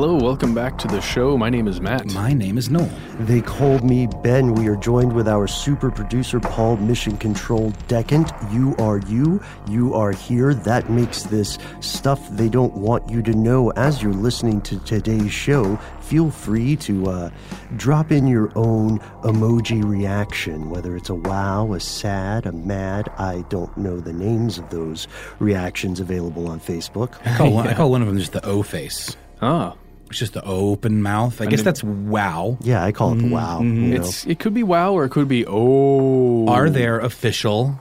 Hello, welcome back to the show. My name is Matt. My name is Noel. They called me Ben. We are joined with our super producer, Paul Mission Control Decant. You are you. You are here. That makes this stuff they don't want you to know. As you're listening to today's show, feel free to uh, drop in your own emoji reaction, whether it's a wow, a sad, a mad. I don't know the names of those reactions available on Facebook. I call, one, I call one of them just the O face. Ah. It's just the open mouth. I And guess it- that's wow. Yeah, I call it the wow. you know. It's it could be wow or it could be oh. Are there official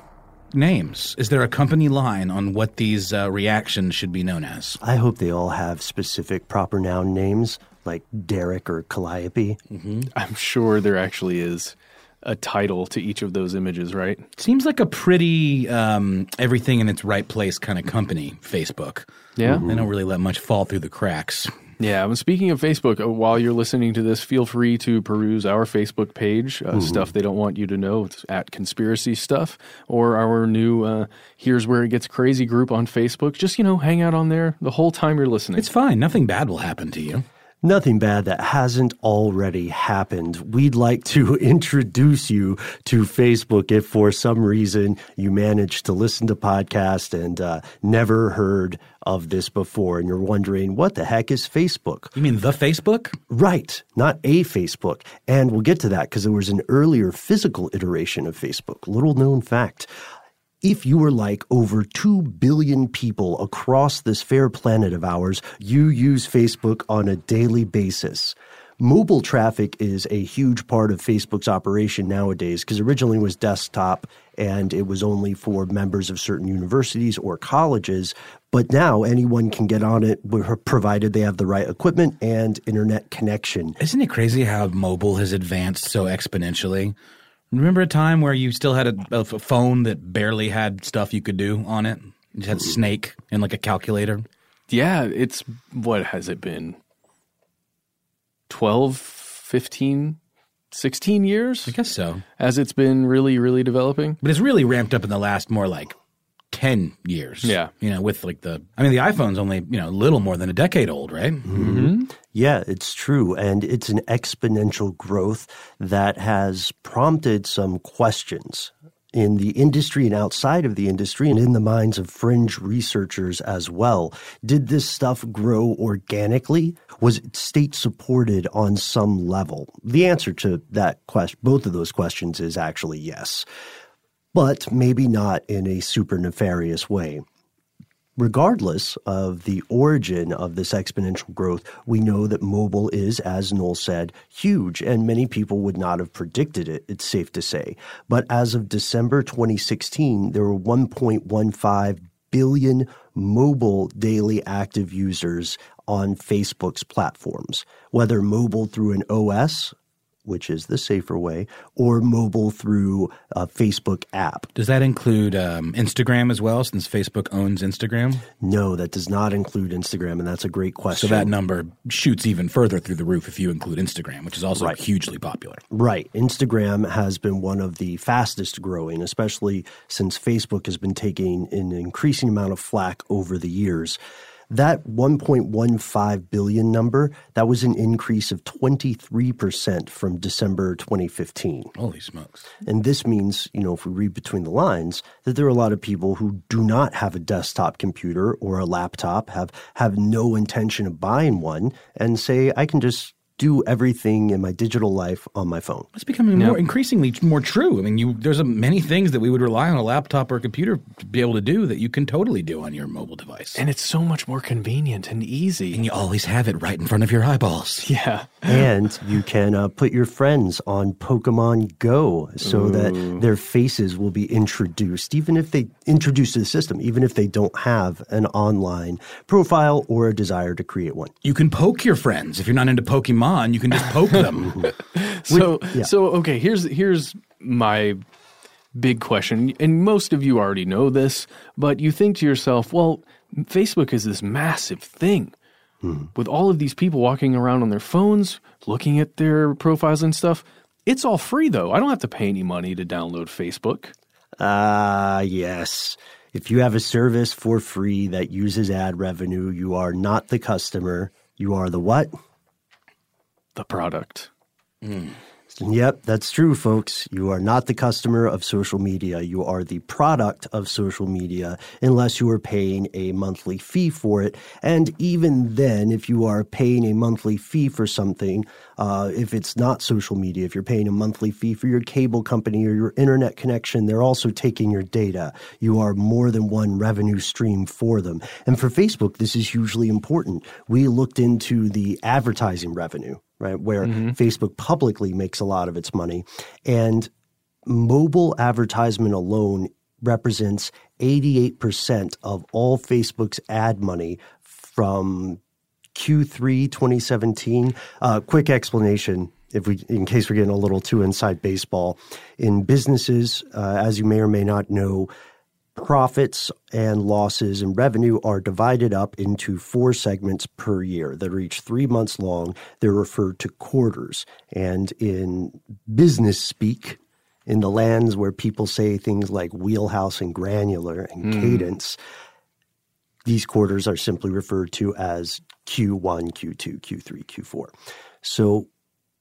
names? Is there a company line on what these uh, reactions should be known as? I hope they all have specific proper noun names like Derek or Calliope. I'm sure there actually is a title to each of those images, right? Seems like a pretty um, everything in its right place kind of company, Facebook. Yeah. They don't really let much fall through the cracks. Yeah, well, speaking of Facebook, uh, while you're listening to this, feel free to peruse our Facebook page, uh, stuff they don't want you to know. It's at conspiracy stuff, or our new uh, "Here's Where It Gets Crazy" group on Facebook. Just you know, hang out on there the whole time you're listening. It's fine. Nothing bad will happen to you. Nothing bad that hasn't already happened. We'd like to introduce you to Facebook if for some reason you managed to listen to podcast and uh, never heard of this before and you're wondering what the heck is Facebook? You mean the Facebook? Right, not a Facebook. And we'll get to that because there was an earlier physical iteration of Facebook. Little known fact. If you were like over 2 billion people across this fair planet of ours, you use Facebook on a daily basis. Mobile traffic is a huge part of Facebook's operation nowadays because originally it was desktop and it was only for members of certain universities or colleges. But now anyone can get on it provided they have the right equipment and internet connection. Isn't it crazy how mobile has advanced so exponentially? Remember a time where you still had a, a phone that barely had stuff you could do on it? You just had Snake and like a calculator. yeah, it's what has it been? 12, 15 16 years I guess so. as it's been really, really developing. But it's really ramped up in the last more like 10 years. Yeah. You know, with like the, I mean, the iPhone's only, you know, a little more than a decade old, right? Mm-hmm. Yeah, it's true. And it's an exponential growth that has prompted some questions in the industry and outside of the industry and in the minds of fringe researchers as well. Did this stuff grow organically? Was it state supported on some level? The answer to that question, both of those questions is actually yes, but maybe not in a super nefarious way regardless of the origin of this exponential growth, we know that mobile is, as Noel said, huge, and many people would not have predicted it, it's safe to say. But as of December 2016, there were 1.15 billion mobile daily active users on Facebook's platforms, whether mobile through an OS, which is the safer way, or mobile through a Facebook app. Does that include um, Instagram as well, since Facebook owns Instagram? No, that does not include Instagram, and that's a great question. So that number shoots even further through the roof if you include Instagram, which is also Right. hugely popular. Right. Instagram has been one of the fastest growing, especially since Facebook has been taking an increasing amount of flack over the years. That 1.15 billion number, that was an increase of 23% from December 2015. Holy smokes. And this means, you know, if we read between the lines, that there are a lot of people who do not have a desktop computer or a laptop, have have no intention of buying one, and say, I can just do everything in my digital life on my phone. It's becoming more increasingly more true. I mean, you there's a, many things that we would rely on a laptop or a computer to be able to do that you can totally do on your mobile device. And it's so much more convenient and easy. And you always have it right in front of your eyeballs. Yeah. and you can uh, put your friends on Pokemon Go so that their faces will be introduced, even if they introduce to the system, even if they don't have an online profile or a desire to create one. You can poke your friends. If you're not into Pokemon, you can just poke them. So yeah. so okay, here's here's my big question, and most of you already know this, but you think to yourself, well, Facebook is this massive thing. With all of these people walking around on their phones, looking at their profiles and stuff, it's all free though. I don't have to pay any money to download Facebook. Ah, yes. If you have a service for free that uses ad revenue, you are not the customer. You are the what? The product. Mm. Yep, that's true, folks. You are not the customer of social media. You are the product of social media unless you are paying a monthly fee for it. And even then, if you are paying a monthly fee for something, uh, if it's not social media, if you're paying a monthly fee for your cable company or your internet connection, they're also taking your data. You are more than one revenue stream for them. And for Facebook, this is hugely important. We looked into the advertising revenue right? Where Facebook publicly makes a lot of its money. And mobile advertisement alone represents 88% of all Facebook's ad money from Q3 2017. Uh, quick explanation. If we, in case we're getting a little too inside baseball, in businesses, uh, as you may or may not know, profits and losses and revenue are divided up into four segments per year that are each three months long. They're referred to quarters. And in business speak, in the lands where people say things like wheelhouse and granular and cadence, these quarters are simply referred to as Q1, Q2, Q3, Q4. So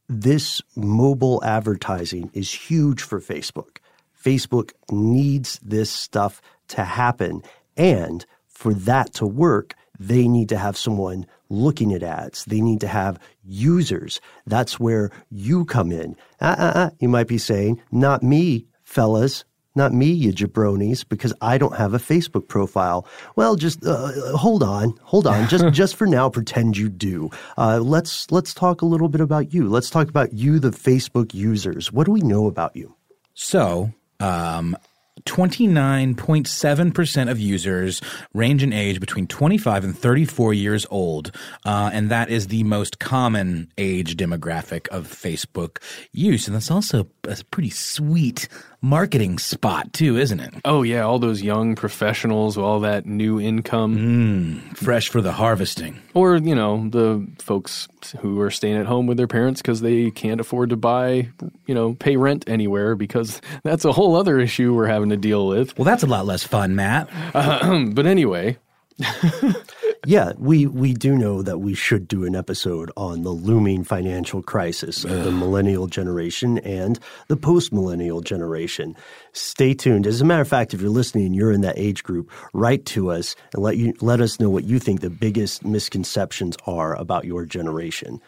this mobile advertising is huge for Facebook. Facebook needs this stuff to happen. And for that to work, they need to have someone looking at ads. They need to have users. That's where you come in. Uh, uh, uh, you might be saying, not me, fellas. Not me, you jabronis, because I don't have a Facebook profile. Well, just uh, hold on, hold on. Just just for now, pretend you do. Uh, let's let's talk a little bit about you. Let's talk about you, the Facebook users. What do we know about you? So, um, 29.7% of users range in age between 25 and 34 years old. Uh, and that is the most common age demographic of Facebook use. And that's also a pretty sweet marketing spot too, isn't it? Oh yeah, all those young professionals, all that new income, mm, fresh for the harvesting. Or you know the folks who are staying at home with their parents because they can't afford to buy, you know, pay rent anywhere because that's a whole other issue we're having to deal with. Well, that's a lot less fun, Matt. Uh, but anyway, yeah, we, we do know that we should do an episode on the looming financial crisis of the millennial generation and the post millennial generation. Stay tuned. As a matter of fact, if you're listening and you're in that age group, write to us and let you let us know what you think the biggest misconceptions are about your generation.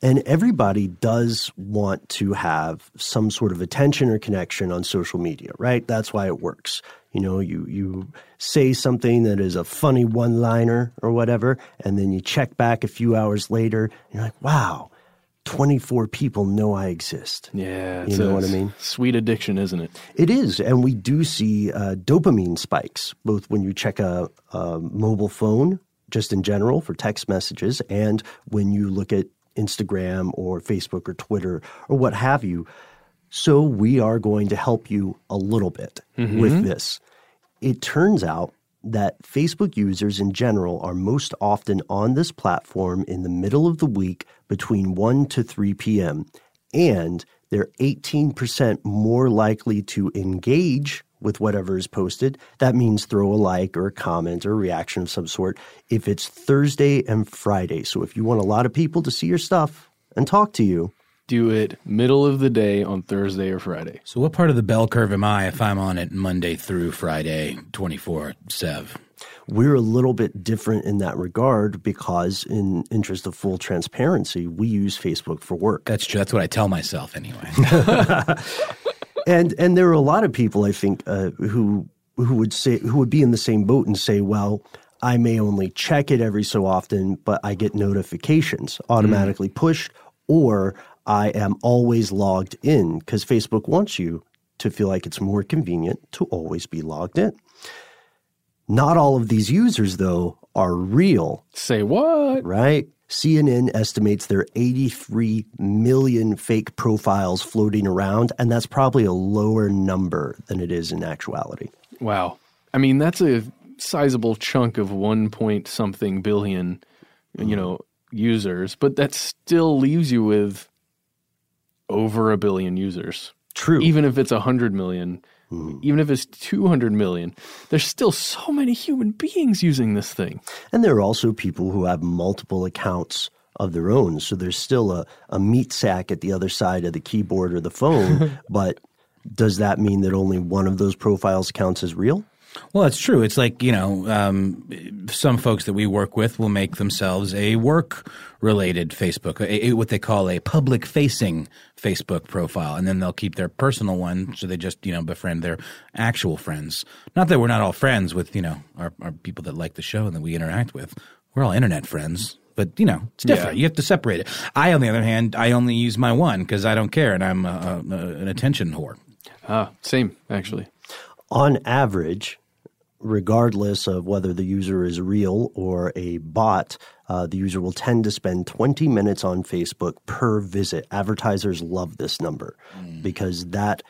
And everybody does want to have some sort of attention or connection on social media, right? That's why it works. You know, you you say something that is a funny one-liner or whatever, and then you check back a few hours later, and you're like, "Wow, 24 people know I exist." Yeah, you know what I mean. Sweet addiction, isn't it? It is, and we do see uh, dopamine spikes both when you check a, a mobile phone, just in general for text messages, and when you look at Instagram or Facebook or Twitter or what have you. So we are going to help you a little bit mm-hmm. with this. It turns out that Facebook users in general are most often on this platform in the middle of the week between 1 to 3 p.m. And they're 18% more likely to engage with whatever is posted. That means throw a like or a comment or a reaction of some sort if it's Thursday and Friday. So if you want a lot of people to see your stuff and talk to you, do it middle of the day on Thursday or Friday. So, what part of the bell curve am I if I'm on it Monday through Friday, 24 7? We're a little bit different in that regard because, in interest of full transparency, we use Facebook for work. That's true. That's what I tell myself anyway. and and there are a lot of people I think uh, who who would say who would be in the same boat and say, well. I may only check it every so often, but I get notifications automatically mm. pushed, or I am always logged in because Facebook wants you to feel like it's more convenient to always be logged in. Not all of these users, though, are real. Say what? Right? CNN estimates there are 83 million fake profiles floating around, and that's probably a lower number than it is in actuality. Wow. I mean, that's a sizable chunk of one point something billion, you mm-hmm. know, users, but that still leaves you with over a billion users. True. Even if it's 100 million, mm. even if it's 200 million, there's still so many human beings using this thing. And there are also people who have multiple accounts of their own. So there's still a, a meat sack at the other side of the keyboard or the phone. but does that mean that only one of those profiles counts as real? Well, it's true. It's like, you know, um, some folks that we work with will make themselves a work related Facebook, a, a, what they call a public facing Facebook profile. And then they'll keep their personal one. So they just, you know, befriend their actual friends. Not that we're not all friends with, you know, our, our people that like the show and that we interact with. We're all internet friends. But you know, it's different. Yeah. You have to separate it. I, on the other hand, I only use my one because I don't care, and I'm a, a, an attention whore. Ah, same actually. On average, regardless of whether the user is real or a bot, uh, the user will tend to spend 20 minutes on Facebook per visit. Advertisers love this number mm. because that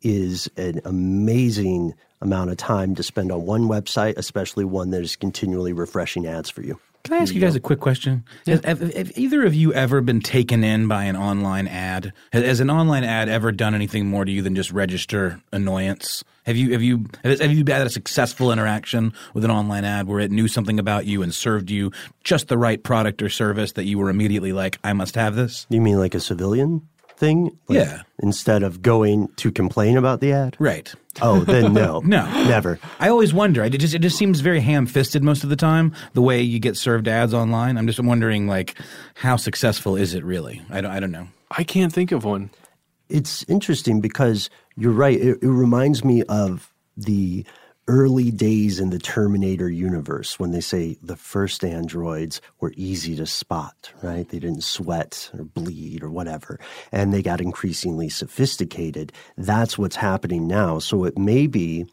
is an amazing amount of time to spend on one website, especially one that is continually refreshing ads for you. Can I ask you guys a quick question? Yeah. Have, have, have, either of you ever been taken in by an online ad? Has, has, an online ad ever done anything more to you than just register annoyance? Have you have you have you had a successful interaction with an online ad where it knew something about you and served you just the right product or service that you were immediately like, I must have this? You mean like a civilian thing? Like yeah. Instead of going to complain about the ad? Right. Oh, then no. no. Never. I always wonder. It just it just seems very ham fisted most of the time, the way you get served ads online. I'm just wondering like how successful is it really? I don't I don't know. I can't think of one it's interesting because you're right. It, it, reminds me of the early days in the Terminator universe when they say the first androids were easy to spot, right? They didn't sweat or bleed or whatever, and they got increasingly sophisticated. That's what's happening now. So it may be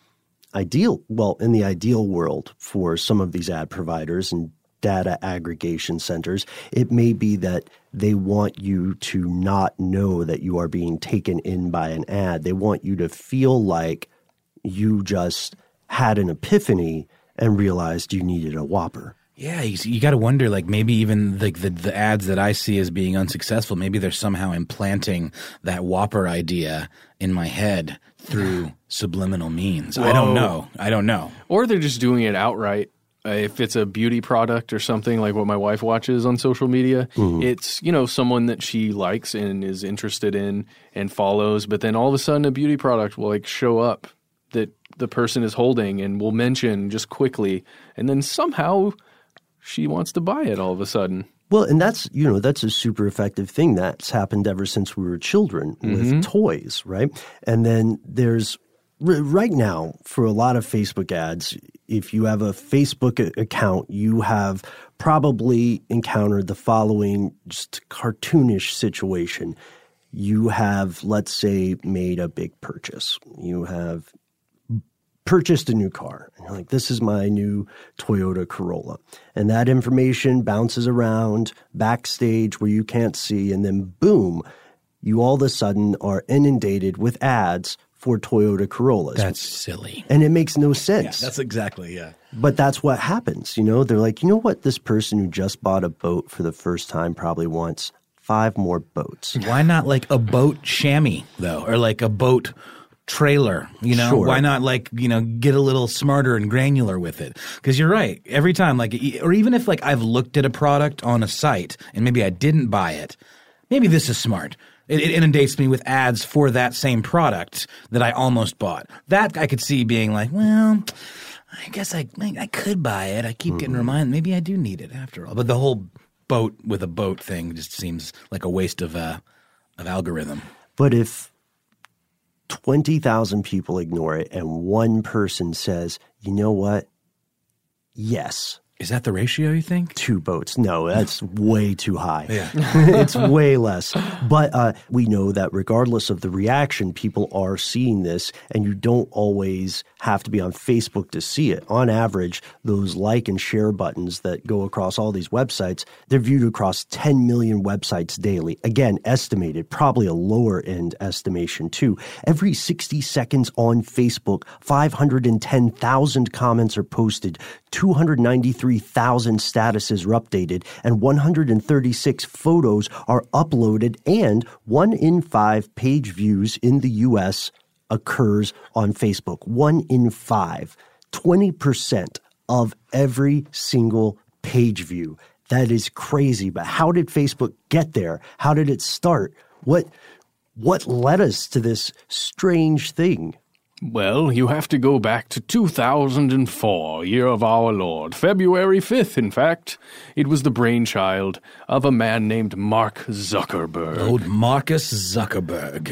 ideal, well, in the ideal world for some of these ad providers and data aggregation centers, it may be that they want you to not know that you are being taken in by an ad. They want you to feel like you just had an epiphany and realized you needed a Whopper. Yeah, you, you got to wonder, like maybe even like the, the ads that I see as being unsuccessful, maybe they're somehow implanting that Whopper idea in my head through subliminal means. I don't know. I don't know. Or they're just doing it outright. Uh, if it's a beauty product or something like what my wife watches on social media, it's you know someone that she likes and is interested in and follows, but then all of a sudden a beauty product will like show up that the person is holding and will mention just quickly, and then somehow she wants to buy it all of a sudden. Well, and that's you know that's a super effective thing that's happened ever since we were children with mm-hmm. toys, right? And then there's r- right now for a lot of Facebook ads, if you have a Facebook a- account, you have probably encountered the following just cartoonish situation. You have, let's say, made a big purchase. You have purchased a new car. And you're like, this is my new Toyota Corolla. And that information bounces around backstage where you can't see. And then, boom, you all of a sudden are inundated with ads for Toyota Corollas. That's silly. and it makes no sense. That's exactly, yeah. but that's what happens. You know, they're like, you know what? This person who just bought a boat for the first time probably wants five more boats. Why not like a boat chamois though, or like a boat trailer? You know, Sure. why not like you know get a little smarter and granular with it? Because you're right. Every time, like, or even if like I've looked at a product on a site and maybe I didn't buy it, maybe this is smart. It, it inundates me with ads for that same product that I almost bought. That I could see being like, well. I guess I I could buy it. I keep getting reminded. Maybe I do need it after all. But the whole boat with a boat thing just seems like a waste of uh, of algorithm. But if 20,000 people ignore it and one person says, you know what? Yes, Is that the ratio? You think? two boats. No, that's way too high. Yeah. it's way less. But uh, we know that regardless of the reaction, people are seeing this, and you don't always have to be on Facebook to see it. On average, those like and share buttons that go across all these websites, they're viewed across 10 million websites daily. Again, estimated, probably a lower end estimation too. Every 60 seconds on Facebook, 510,000 comments are posted, 293,000 statuses are updated, and 136 photos are uploaded, and one in five page views in the US occurs on Facebook. One in five. 20% of every single page view. That is crazy. But how did Facebook get there? How did it start? What what led us to this strange thing? Well, you have to go back to 2004, year of our Lord, February 5th, in fact. It was the brainchild of a man named Mark Zuckerberg. Old Marcus Zuckerberg.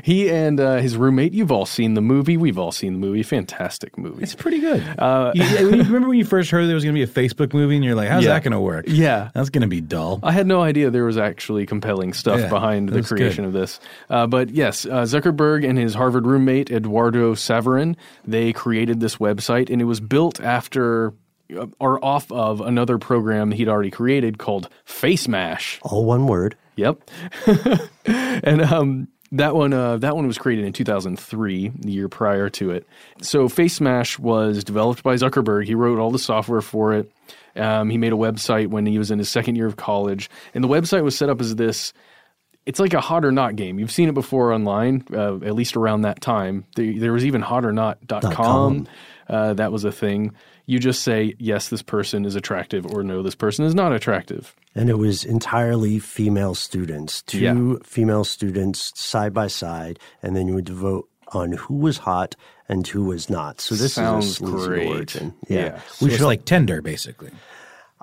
he and uh, his roommate, you've all seen the movie. We've all seen the movie. Fantastic movie. It's pretty good. Uh, you, you remember when you first heard there was going to be a Facebook movie, and you're like, "How's Yeah. that going to work?" Yeah. that's going to be dull. I had no idea there was actually compelling stuff Yeah, behind the creation good. of this. Uh, but yes, uh, Zuckerberg and his Harvard roommate Eduardo Saverin they created this website, and it was built after uh, or off of another program he'd already created called FaceMash. All one word. Yep. and um, that one, uh, that one was created in 2003, the year prior to it. So FaceMash was developed by Zuckerberg. He wrote all the software for it. Um, he made a website when he was in his second year of college, and the website was set up as this. It's like a hot or not game. You've seen it before online, uh, at least around that time. There, there was even hotornot.com. com. Uh, that was a thing. You just say, yes, this person is attractive, or no, this person is not attractive. And it was entirely female students, two Yeah. female students side by side, and then you would vote on who was hot and who was not. So this Sounds is a sleazy great. origin. Yeah. Yeah. So it's like Tinder, basically.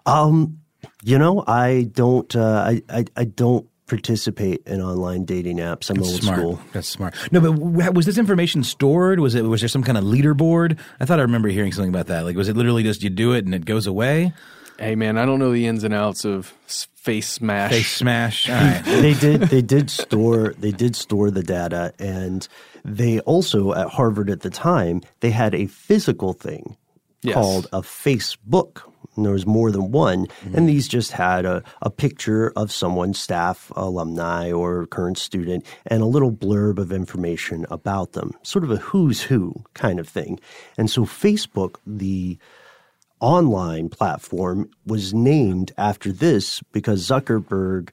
Um, you know, I don't, uh, I, I, I don't participate in online dating apps. I'm That's old smart. school. That's smart. No, but w- was this information stored? Was it? Was there some kind of leaderboard? I thought I remember hearing something about that. Like, was it literally just you do it and it goes away? Hey man, I don't know the ins and outs of face smash. Face smash. All right. they did they did store they did store the data and they also at Harvard at the time they had a physical thing Yes. called a Facebook. And there was more than one. Mm-hmm. And these just had a, a picture of someone, staff, alumni, or current student, and a little blurb of information about them, sort of a who's who kind of thing. And so Facebook, the online platform, was named after this because Zuckerberg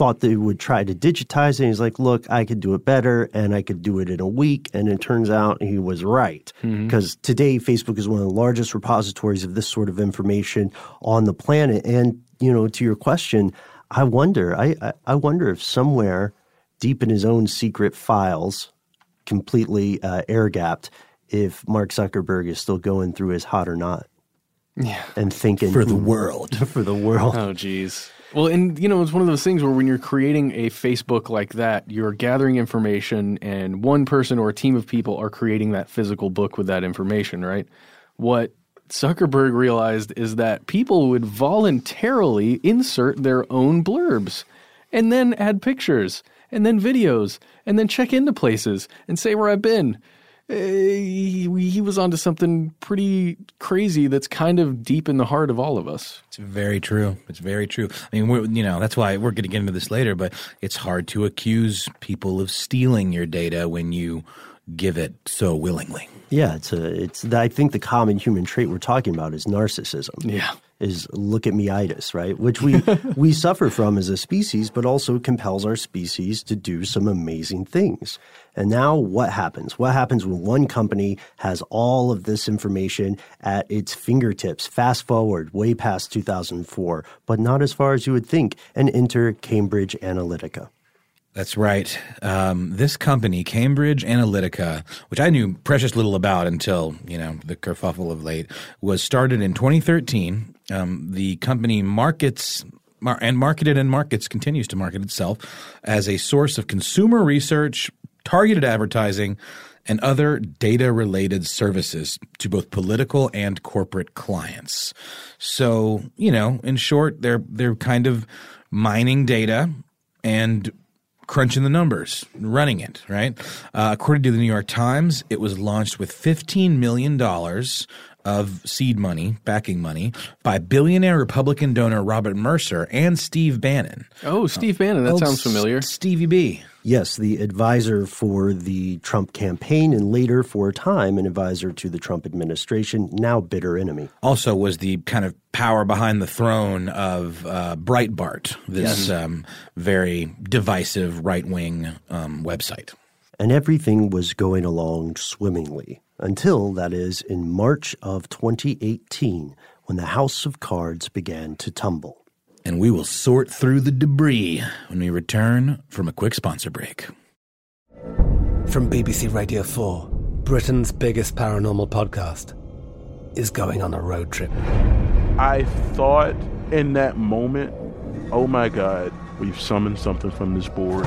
thought they would try to digitize it. He's like, look, I could do it better and I could do it in a week. And it turns out he was right. Because mm-hmm. today, Facebook is one of the largest repositories of this sort of information on the planet. And, you know, to your question, I wonder, I, I, I wonder if somewhere deep in his own secret files, completely uh, air gapped, if Mark Zuckerberg is still going through his hot or not. Yeah. And thinking for the world. for the world. Oh, geez. Well, and you know, it's one of those things where when you're creating a Facebook like that, you're gathering information, and one person or a team of people are creating that physical book with that information, right? What Zuckerberg realized is that people would voluntarily insert their own blurbs and then add pictures and then videos and then check into places and say where I've been he, he was onto something pretty crazy that's kind of deep in the heart of all of us. It's very true. It's very true. I mean, we're, you know, that's why we're going to get into this later, but it's hard to accuse people of stealing your data when you give it so willingly. Yeah, it's a, it's. I think the common human trait we're talking about is narcissism. Yeah, is look at meitis, right? Which we we suffer from as a species, but also compels our species to do some amazing things. And now, what happens? What happens when one company has all of this information at its fingertips? Fast forward way past 2004, but not as far as you would think, and enter Cambridge Analytica. That's right. Um, this company, Cambridge Analytica, which I knew precious little about until you know the kerfuffle of late, was started in 2013. Um, the company markets mar- and marketed and markets continues to market itself as a source of consumer research, targeted advertising, and other data related services to both political and corporate clients. So, you know, in short, they're they're kind of mining data and crunching the numbers, running it, right? Uh, according to the New York Times, it was launched with $15 million of seed money, backing money, by billionaire Republican donor Robert Mercer and Steve Bannon. Oh, Steve Bannon. That sounds familiar. S- Stevie B. Yes, the advisor for the Trump campaign and later for a time an advisor to the Trump administration, now bitter enemy. Also was the kind of power behind the throne of uh, Breitbart, this yes. um, very divisive right wing um, website. And everything was going along swimmingly until, that is, in March of 2018, when the House of Cards began to tumble and we will sort through the debris when we return from a quick sponsor break. From BBC Radio 4, Britain's biggest paranormal podcast is going on a road trip. I thought in that moment, oh my God, we've summoned something from this board.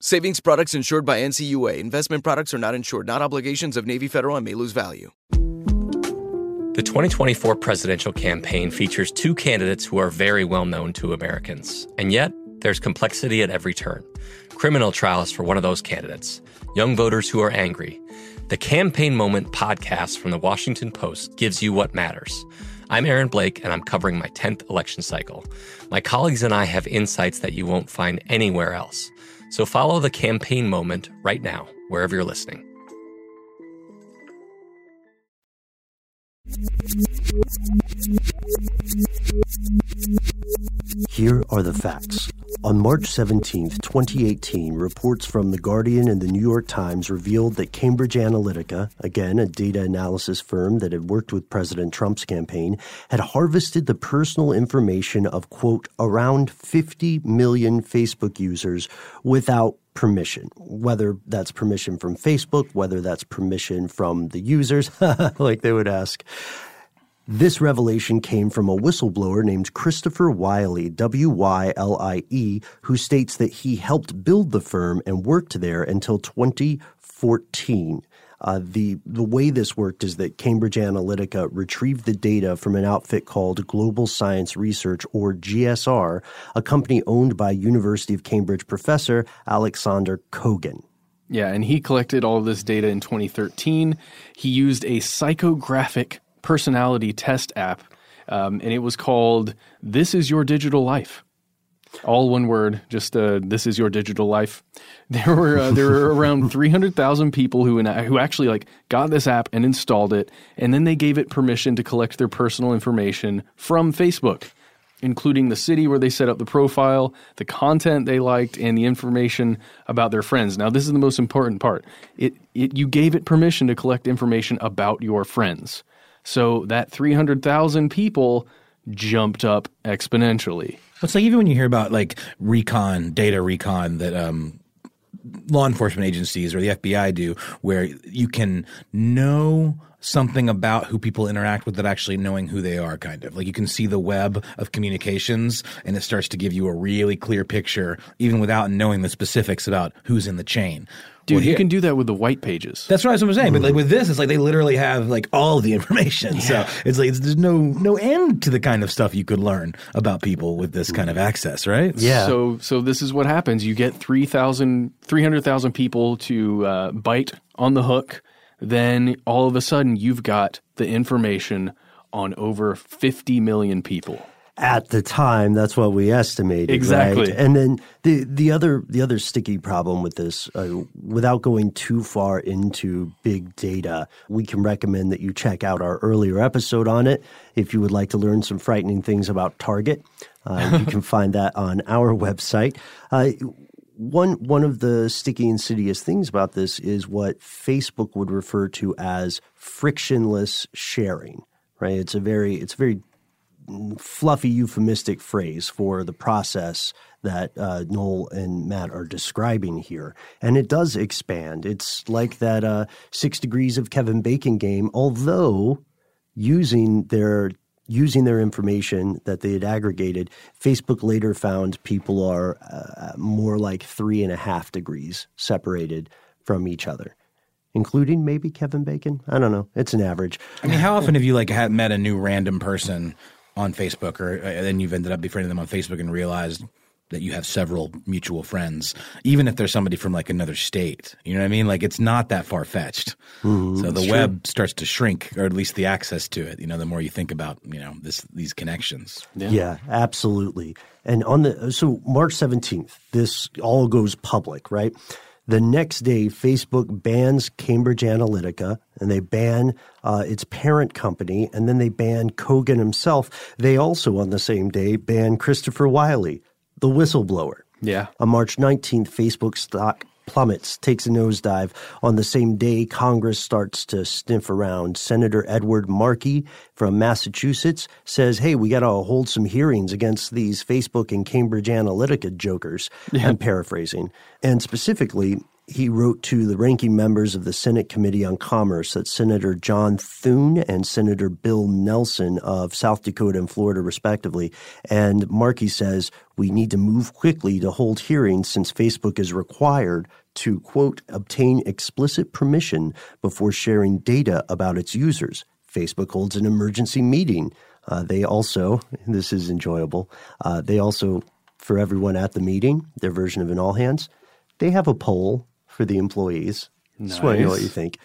Savings products insured by NCUA. Investment products are not insured, not obligations of Navy Federal and may lose value. The 2024 presidential campaign features two candidates who are very well known to Americans. And yet, there's complexity at every turn. Criminal trials for one of those candidates, young voters who are angry, The Campaign Moment podcast from the Washington Post gives you what matters. I'm Aaron Blake, and I'm covering my 10th election cycle. My colleagues and I have insights that you won't find anywhere else. So follow the campaign moment right now, wherever you're listening. Here are the facts. On March 17, 2018, reports from The Guardian and The New York Times revealed that Cambridge Analytica, again a data analysis firm that had worked with President Trump's campaign, had harvested the personal information of, quote, around 50 million Facebook users without permission, whether that's permission from Facebook, whether that's permission from the users, like they would ask. This revelation came from a whistleblower named Christopher Wylie, W Y L I E, who states that he helped build the firm and worked there until 2014. Uh, the the way this worked is that Cambridge Analytica retrieved the data from an outfit called Global Science Research, or GSR, a company owned by University of Cambridge professor Alexander Kogan. Yeah, and he collected all of this data in 2013. He used a psychographic personality test app, um, and it was called "This Is Your Digital Life." All one word, just uh, "This is your digital life." There were uh, there were around three hundred thousand people who who actually like got this app and installed it, and then they gave it permission to collect their personal information from Facebook, including the city where they set up the profile, the content they liked, and the information about their friends. Now, this is the most important part. It, it you gave it permission to collect information about your friends, so that three hundred thousand people jumped up exponentially. It's like even when you hear about like recon, data recon that um, law enforcement agencies or the FBI do, where you can know something about who people interact with that actually knowing who they are, kind of. Like you can see the web of communications and it starts to give you a really clear picture, even without knowing the specifics about who's in the chain. Dude, Well, you here- can do that with the white pages. That's what I was saying. But like with this, it's like they literally have like all the information. So it's like it's, there's no no end to the kind of stuff you could learn about people with this kind of access, right? Yeah. So so this is what happens. You get 3,000 300,000 people to uh, bite on the hook. Then all of a sudden you've got the information on over 50 million people. At the time, that's what we estimated. Exactly. right? And then the the other the other sticky problem with this, uh, without going too far into big data, we can recommend that you check out our earlier episode on it if you would like to learn some frightening things about Target. Uh, you can find that on our website. Uh, one one of the sticky insidious things about this is what Facebook would refer to as frictionless sharing. Right? It's a very it's a very fluffy euphemistic phrase for the process that uh, Noel and Matt are describing here. And it does expand. It's like that uh, six degrees of Kevin Bacon game, although using their using their information that they had aggregated, Facebook later found people are uh, more like three and a half degrees separated from each other. Including maybe Kevin Bacon. I don't know. It's an average. I mean, how often have you like met a new random person on Facebook, or uh, then you've ended up befriending them on Facebook and realized that you have several mutual friends, even if there's somebody from like another state. You know what I mean? Like it's not that far fetched. Mhm. So the It's web starts to shrink, or at least the access to it. You know, the more you think about you know this these connections. Yeah. absolutely. And on the so March 17th, this all goes public, right? The next day, Facebook bans Cambridge Analytica and they ban uh, its parent company, and then they ban Kogan himself. They also, on the same day, ban Christopher Wylie, the whistleblower. Yeah. On March 19th, Facebook stock plummets, takes a nosedive. On the same day, Congress starts to sniff around. Senator Edward Markey from Massachusetts says, hey, we got to hold some hearings against these Facebook and Cambridge Analytica jokers. I'm paraphrasing. And specifically, he wrote to the ranking members of the Senate Committee on Commerce, that Senator John Thune and Senator Bill Nelson of South Dakota and Florida, respectively. And Markey says, we need to move quickly to hold hearings since Facebook is required to, quote, obtain explicit permission before sharing data about its users. Facebook holds an emergency meeting. Uh, they also, this is enjoyable, uh, they also, for everyone at the meeting, their version of an all hands, they have a poll for the employees. Just want to know what you think.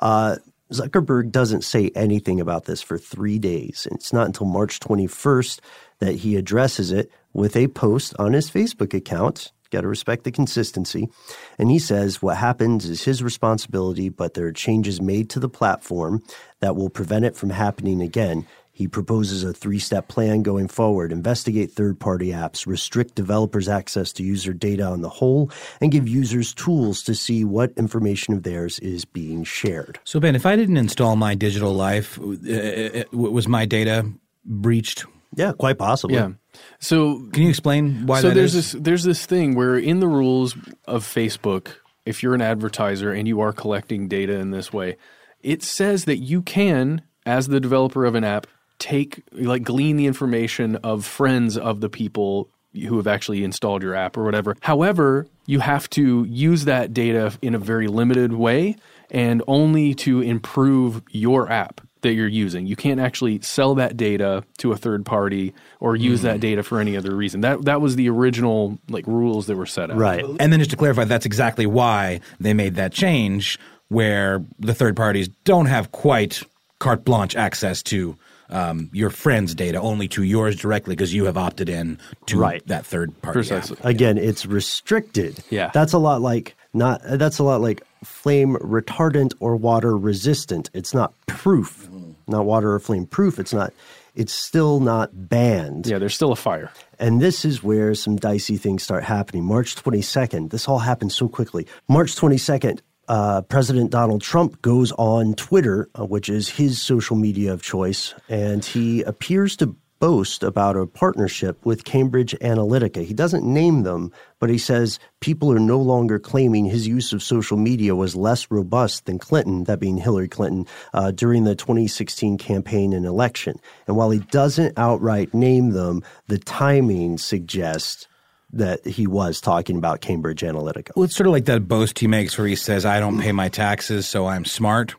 Uh, Zuckerberg doesn't say anything about this for three days. And it's not until March 21st that he addresses it with a post on his Facebook account. Got to respect the consistency. And he says what happens is his responsibility, but there are changes made to the platform that will prevent it from happening again. He proposes a three step plan going forward investigate third party apps, restrict developers' access to user data on the whole, and give users tools to see what information of theirs is being shared. So, Ben, if I didn't install my digital life, uh, uh, was my data breached? Yeah, quite possibly. Yeah. So can you explain why? So there's is? this there's this thing where in the rules of Facebook, if you're an advertiser and you are collecting data in this way, it says that you can, as the developer of an app, take like glean the information of friends of the people who have actually installed your app or whatever. However, you have to use that data in a very limited way and only to improve your app that you're using. You can't actually sell that data to a third party or use mm. that data for any other reason. That that was the original like rules that were set up. Right. And then just to clarify, that's exactly why they made that change where the third parties don't have quite carte blanche access to um, your friend's data only to yours directly because you have opted in to right. that third party. Precisely. App. Again, it's restricted. Yeah. That's a lot like not that's a lot like flame retardant or water resistant. It's not proof. Not water or flame proof. It's not it's still not banned. Yeah, there's still a fire. And this is where some dicey things start happening. March 22nd, this all happened so quickly. March 22nd, uh, President Donald Trump goes on Twitter, uh, which is his social media of choice, and he appears to boast about a partnership with Cambridge Analytica. He doesn't name them, but he says people are no longer claiming his use of social media was less robust than Clinton, that being Hillary Clinton, uh, during the 2016 campaign and election. And while he doesn't outright name them, the timing suggests that he was talking about Cambridge Analytica. Well, it's sort of like that boast he makes where he says, I don't pay my taxes, so I'm smart.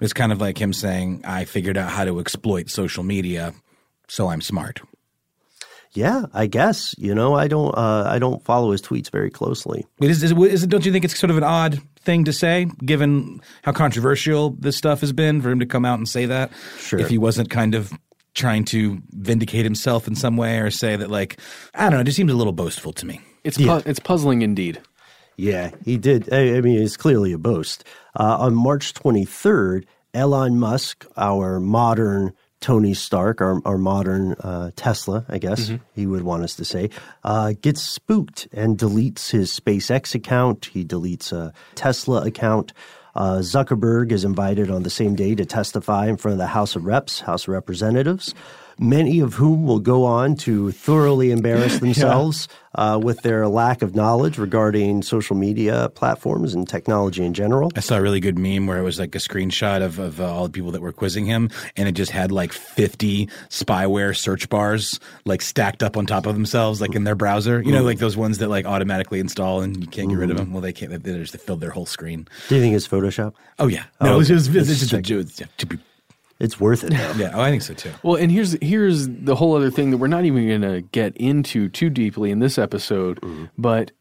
It's kind of like him saying, I figured out how to exploit social media, so I'm smart. Yeah, I guess. You know, I don't uh, I don't follow his tweets very closely. Is, is, is it, don't you think it's sort of an odd thing to say, given how controversial this stuff has been, for him to come out and say that? Sure. If he wasn't kind of trying to vindicate himself in some way or say that like I don't know, it just seems a little boastful to me. It's pu- it's puzzling indeed. Yeah, he did. I, I mean, it's clearly a boast. Uh, on March 23rd, Elon Musk, our modern Tony Stark, our, our modern uh, Tesla, I guess mm-hmm. he would want us to say, uh, gets spooked and deletes his SpaceX account. He deletes a Tesla account. Uh, Zuckerberg is invited on the same day to testify in front of the House of Reps, House of Representatives, many of whom will go on to thoroughly embarrass themselves yeah. uh, with their lack of knowledge regarding social media platforms and technology in general. I saw a really good meme where it was like a screenshot of, of uh, all the people that were quizzing him, and it just had like 50 spyware search bars like stacked up on top of themselves, like in their browser. You know, like those ones that like automatically install and you can't get rid of them. Well, they can't. They just filled their whole screen. Do you think it's Photoshop? Oh yeah, no, oh, it's just, it's, just, just, to be it's worth it. yeah, oh, I think so too. Well, and here's here's the whole other thing that we're not even going to get into too deeply in this episode, mm-hmm. but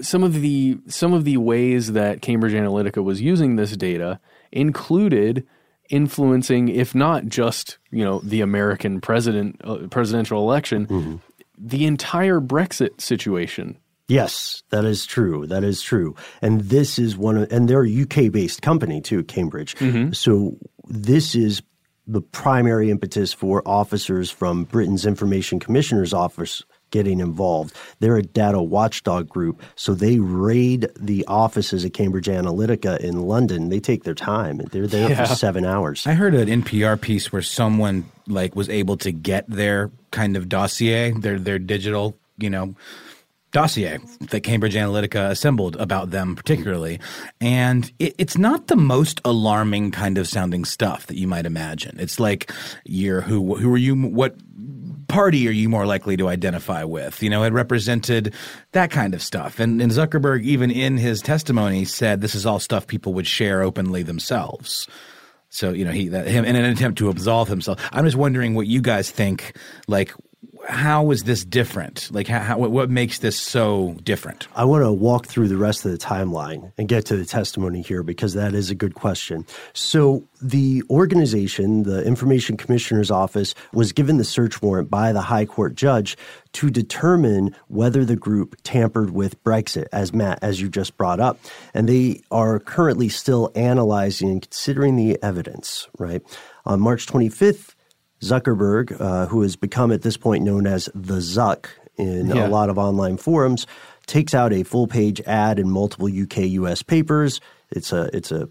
some of the some of the ways that Cambridge Analytica was using this data included influencing, if not just you know the American president uh, presidential election, mm-hmm. the entire Brexit situation. Yes, that is true. That is true. And this is one of, and they're a UK based company too, Cambridge. Mm-hmm. So this is the primary impetus for officers from Britain's Information Commissioner's Office getting involved. They're a data watchdog group, so they raid the offices at Cambridge Analytica in London. They take their time. They're there yeah. for seven hours. I heard an NPR piece where someone like was able to get their kind of dossier, their their digital, you know, dossier that Cambridge Analytica assembled about them, particularly. And it, it's not the most alarming kind of sounding stuff that you might imagine. It's like, you're who, who are you, what party are you more likely to identify with? You know, it represented that kind of stuff. And, and Zuckerberg, even in his testimony, said this is all stuff people would share openly themselves. So you know he that him in an attempt to absolve himself. I'm just wondering what you guys think. Like how is this different? Like, how, what makes this so different? I want to walk through the rest of the timeline and get to the testimony here because that is a good question. So, the organization, the Information Commissioner's Office, was given the search warrant by the High Court judge to determine whether the group tampered with Brexit, as Matt, as you just brought up. And they are currently still analyzing and considering the evidence, right? On March 25th, Zuckerberg, uh, who has become at this point known as the Zuck in Yeah. a lot of online forums, takes out a full page ad in multiple UK US papers. It's a it's a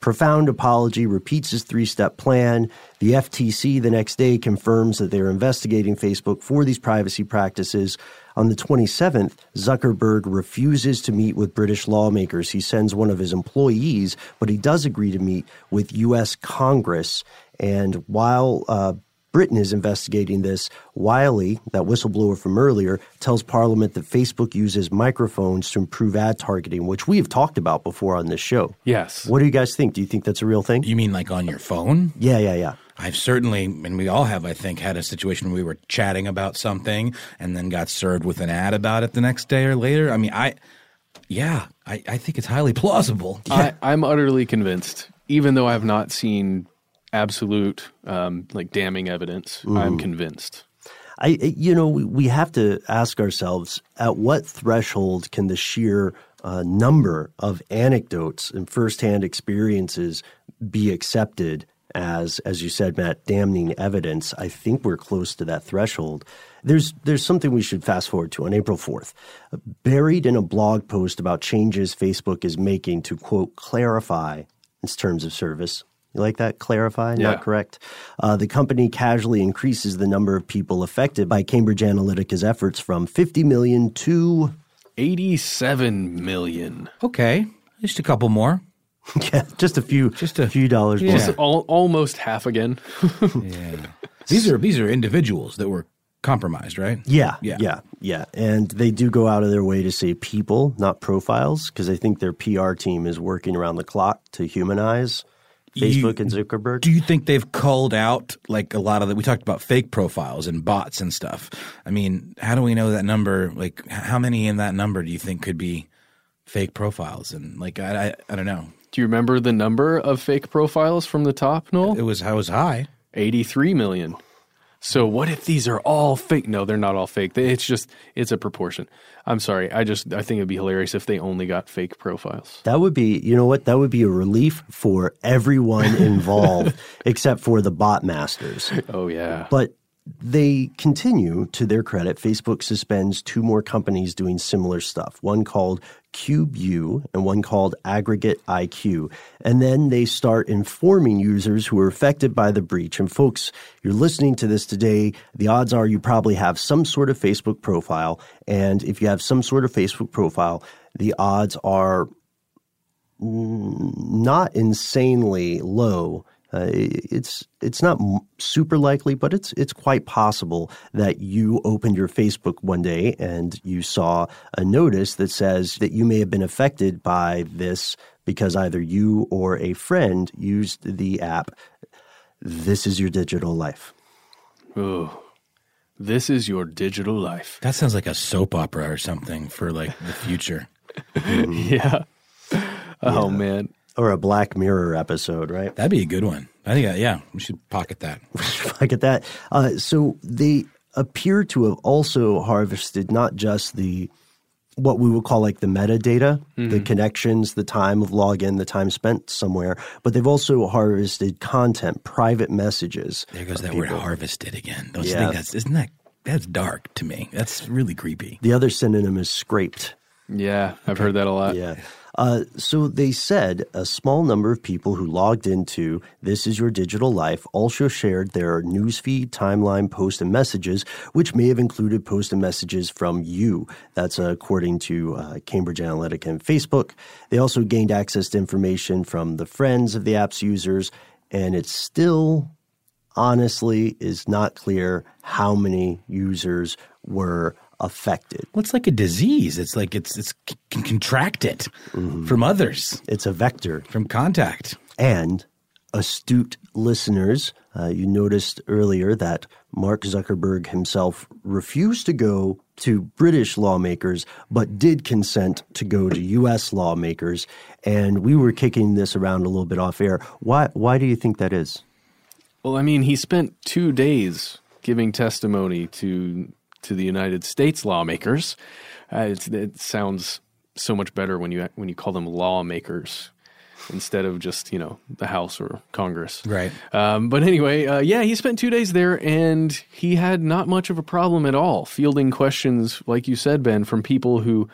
profound apology, repeats his three step plan. The FTC the next day confirms that they're investigating Facebook for these privacy practices. On the 27th, Zuckerberg refuses to meet with British lawmakers. He sends one of his employees, but he does agree to meet with U.S. Congress. And while uh, Britain is investigating this. Wylie, that whistleblower from earlier, tells Parliament that Facebook uses microphones to improve ad targeting, which we have talked about before on this show. Yes. What do you guys think? Do you think that's a real thing? You mean like on your phone? Yeah, yeah, yeah. I've certainly, and we all have, I think, had a situation where we were chatting about something and then got served with an ad about it the next day or later. I mean, I, yeah, I, I think it's highly plausible. I, I'm utterly convinced, even though I've not seen absolute um, like damning evidence. I'm Mhm. convinced. I, you know, we, we have to ask ourselves at what threshold can the sheer uh, number of anecdotes and firsthand experiences be accepted as, as you said, Matt, damning evidence? I think we're close to that threshold. There's there's something we should fast forward to on April 4th. Buried in a blog post about changes Facebook is making to quote clarify its terms of service. You like that? Clarify, Yeah. not correct. Uh, the company casually increases the number of people affected by Cambridge Analytica's efforts from 50 million to 87 million. Okay, just a couple more. yeah, just a few, just a few dollars more. Just al- almost half again. yeah. These are these are individuals that were compromised, right? Yeah, Yeah. yeah, yeah, And they do go out of their way to say people, not profiles, because I think their PR team is working around the clock to humanize Facebook You- and Zuckerberg. Do you think they've culled out like a lot of that? We talked about fake profiles and bots and stuff. I mean, how do we know that number? Like, how many in that number do you think could be fake profiles? And like, I I, I don't know. Do you remember the number of fake profiles from the top, Noel? It was I was high. 83 million. So what if these are all fake? No, they're not all fake. It's just it's a proportion. I'm sorry. I just I think it'd be hilarious if they only got fake profiles. That would be, you know what? That would be a relief for everyone involved except for the bot masters. Oh yeah. But they continue, to their credit, Facebook suspends two more companies doing similar stuff, one called CubeYou and one called Aggregate IQ. And then they start informing users who are affected by the breach. And folks, you're listening to this today, the odds are you probably have some sort of Facebook profile. And if you have some sort of Facebook profile, the odds are mm, not insanely low. Uh, it's it's not super likely, but it's it's quite possible that you opened your Facebook one day and you saw a notice that says that you may have been affected by this because either you or a friend used the app. This is your digital life. Oh, this is your digital life. That sounds like a soap opera or something for like the future. yeah. Oh man. Or a Black Mirror episode, right? That'd be a good one. I think, uh, yeah, we should pocket that. I get that. Uh, so they appear to have also harvested not just the what we would call like the metadata, the Mhm. connections, the time of login, the time spent somewhere, but they've also harvested content, private messages. There goes of that word people. harvested again. Don't you Yeah. think that's isn't that that's dark to me? That's really creepy. The other synonym is scraped. Yeah, I've heard that a lot. Yeah. Uh, so they said a small number of people who logged into This Is Your Digital Life also shared their newsfeed, timeline, posts, and messages, which may have included posts and messages from you. That's uh, according to uh, Cambridge Analytica and Facebook. They also gained access to information from the friends of the app's users, and it's still honestly is not clear how many users were affected. Well, it's like a disease. It's like it's it's can contract it from others. It's a vector from contact. And astute listeners Uh, you noticed earlier that Mark Zuckerberg himself refused to go to British lawmakers, but did consent to go to U.S. lawmakers. And we were kicking this around a little bit off air. Why? Why do you think that is? Well, I mean, he spent two days giving testimony to to the United States lawmakers. Uh, it sounds so much better when you when you call them lawmakers instead of just you know the House or Congress. Right. Um, but anyway, uh, yeah, he spent two days there, and he had not much of a problem at all fielding questions, like you said, Ben, from people who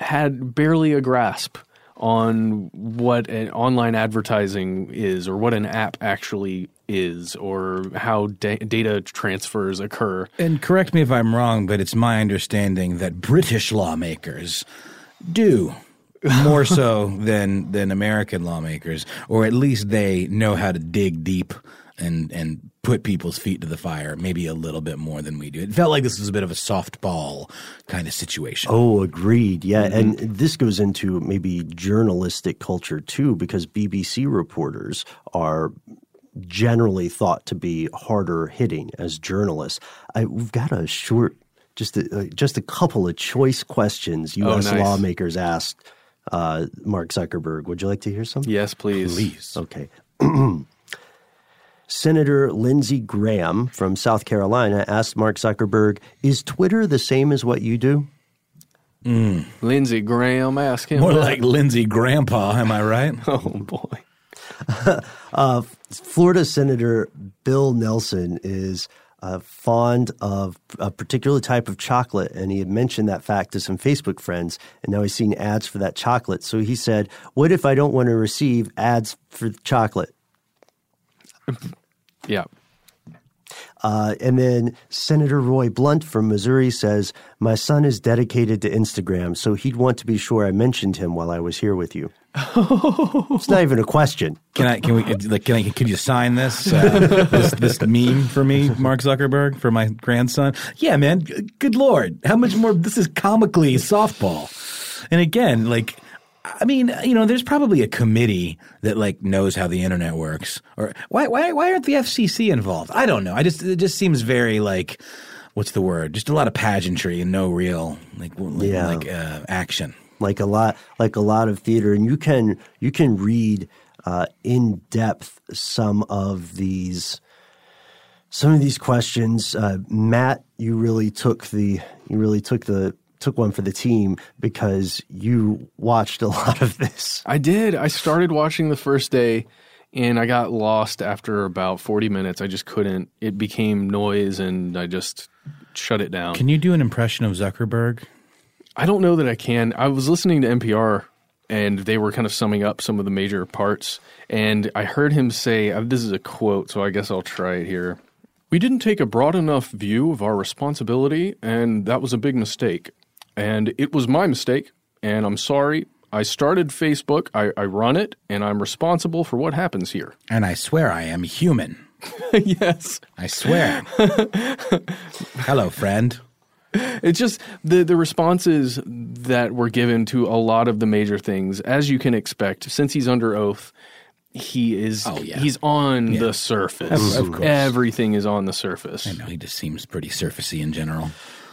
had barely a grasp on what an online advertising is or what an app actually is or how da- data transfers occur. And correct me if I'm wrong, but it's my understanding that British lawmakers do more so than than American lawmakers, or at least they know how to dig deep and and put people's feet to the fire, maybe a little bit more than we do. It felt like this was a bit of a softball kind of situation. Oh, agreed. Yeah, mm-hmm. and this goes into maybe journalistic culture too, because BBC reporters are generally thought to be harder hitting as journalists. I, we've got a short, just a, uh, just a couple of choice questions U.S. Oh, nice. lawmakers asked uh, Mark Zuckerberg. Would you like to hear some? Yes, please. Please. Okay. Senator Lindsey Graham from South Carolina asked Mark Zuckerberg, Is Twitter the same as what you do? Mm. Lindsey Graham, ask him. More that. like Lindsey Grandpa, am I right? oh, boy. uh, Florida Senator Bill Nelson is uh, fond of a particular type of chocolate, and he had mentioned that fact to some Facebook friends, and now he's seeing ads for that chocolate. So he said, "What if I don't want to receive ads for chocolate?" yeah. Uh, and then Senator Roy Blunt from Missouri says, My son is dedicated to Instagram, so he'd want to be sure I mentioned him while I was here with you. it's not even a question. Can I? Can we? Like, can I? Can you sign this? Uh, this this meme for me, Mark Zuckerberg, for my grandson? Yeah, man. Good lord, how much more? This is comically softball. And again, like I mean, you know, there's probably a committee that like knows how the internet works. Or why why why aren't the FCC involved? I don't know. I just it just seems very like what's the word? Just a lot of pageantry and no real like like, yeah. like uh, action. Like a lot like a lot of theater and you can you can read uh, in depth some of these some of these questions. Uh, Matt, you really took the you really took the took one for the team because you watched a lot of this. I did. I started watching the first day and I got lost after about 40 minutes. I just couldn't. It became noise and I just shut it down. Can you do an impression of Zuckerberg? I don't know that I can. I was listening to NPR and they were kind of summing up some of the major parts. And I heard him say, uh, this is a quote, so I guess I'll try it here. We didn't take a broad enough view of our responsibility, and that was a big mistake. And it was my mistake, and I'm sorry. I started Facebook, I, I run it, and I'm responsible for what happens here. And I swear I am human. yes. I swear. Hello, friend. It's just the the responses that were given to a lot of the major things, as you can expect, since he's under oath, he is oh, yeah. he's on yeah. the surface. Of, of course. Everything is on the surface. I know he just seems pretty surfacey in general.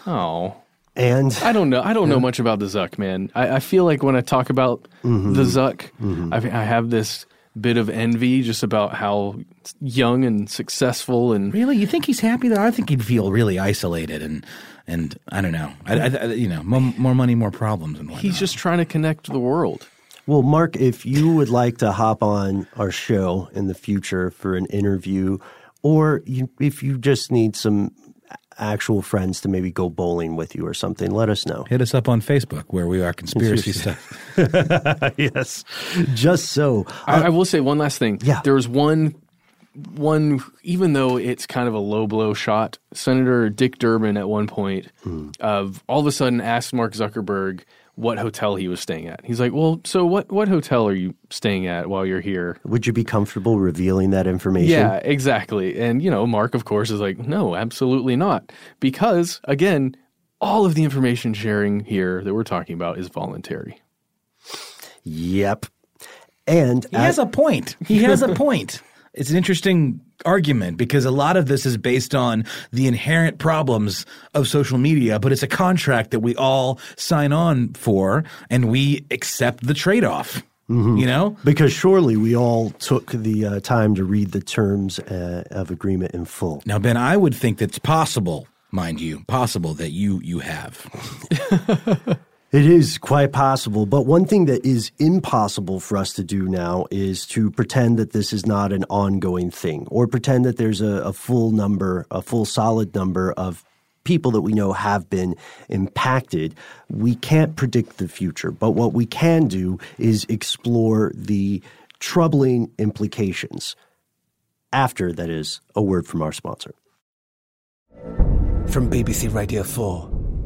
Oh. And I don't know. I don't yeah. know much about the Zuck, man. I, I, feel like when I talk about mm-hmm. the Zuck, mm-hmm. I, I, have this bit of envy just about how young and successful and really. You think he's happy though? I think he'd feel really isolated and and I don't know. I, I you know, more, more, money, more problems, and whatnot. he's just trying to connect the world. Well, Mark, if you would like to hop on our show in the future for an interview, or you, if you just need some actual friends to maybe go bowling with you or something, let us know. Hit us up on Facebook where we are conspiracy stuff. yes, just so. I, I will say one last thing. Yeah, there was one one, even though it's kind of a low blow shot, Senator Dick Durbin at one point mm. of all of a sudden asked Mark Zuckerberg what hotel he was staying at. He's like, "Well, so what what hotel are you staying at while you're here?" Would you be comfortable revealing that information? Yeah, exactly. And you know, Mark of course is like, "No, absolutely not." Because again, all of the information sharing here that we're talking about is voluntary. Yep. And he at- has a point. He has a point. It's an interesting argument because a lot of this is based on the inherent problems of social media, but it's a contract that we all sign on for and we accept the trade off. Mm-hmm. You know? Because surely we all took the uh, time to read the terms uh, of agreement in full. Now, Ben, I would think that's possible, mind you, possible that you you have. It is quite possible, but one thing that is impossible for us to do now is to pretend that this is not an ongoing thing or pretend that there's a, a, full number, a full solid number of people that we know have been impacted. We can't predict the future, but what we can do is explore the troubling implications after, that is, a word from our sponsor. From BBC Radio 4.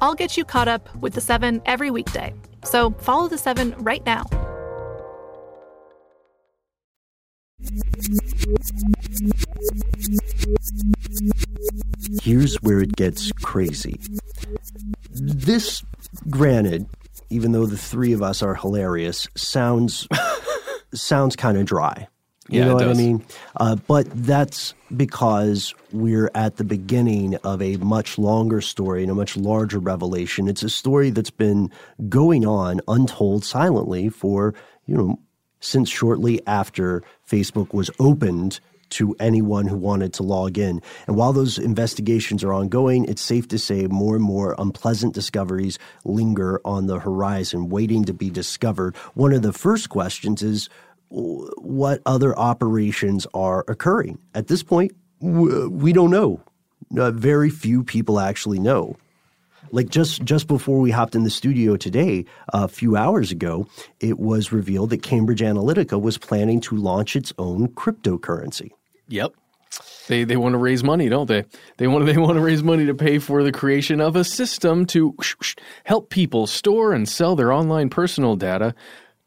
I'll get you caught up with the seven every weekday. So follow the seven right now. Here's where it gets crazy. This, granted, even though the three of us are hilarious, sounds sounds kind of dry. You Yeah, know what does. I mean? Uh, but that's because we're at the beginning of a much longer story and a much larger revelation. It's a story that's been going on untold silently for, you know, since shortly after Facebook was opened to anyone who wanted to log in. And while those investigations are ongoing, it's safe to say more and more unpleasant discoveries linger on the horizon, waiting to be discovered. One of the first questions is what other operations are occurring? At this point, we don't know. Uh, very few people actually know. Like just just before we hopped in the studio today, a few hours ago, it was revealed that Cambridge Analytica was planning to launch its own cryptocurrency. Yep. They they want to raise money, don't they? They want they want to raise money to pay for the creation of a system to help people store and sell their online personal data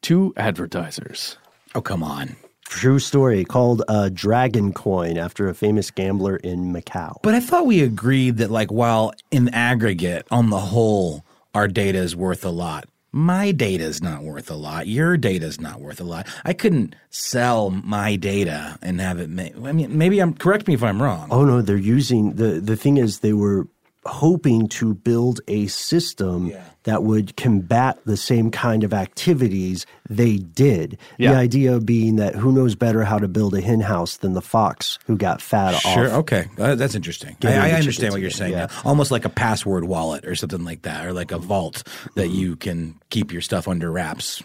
to advertisers. Oh, come on. True story called uh, Dragon Coin after a famous gambler in Macau. But I thought we agreed that, like, while in aggregate, on the whole, our data is worth a lot. My data is not worth a lot. Your data is not worth a lot. I couldn't sell my data and have it. Ma- I mean, maybe I'm correct me if I'm wrong. Oh no, they're using the the thing is they were hoping to build a system that would combat the same kind of activities they did. Yeah. The idea being that who knows better how to build a hen house than the fox who got fat Sure. off. Okay. Uh, that's interesting. I, I understand what you're saying. yeah. Almost like a password wallet or something like that, or like a vault that you can keep your stuff under wraps.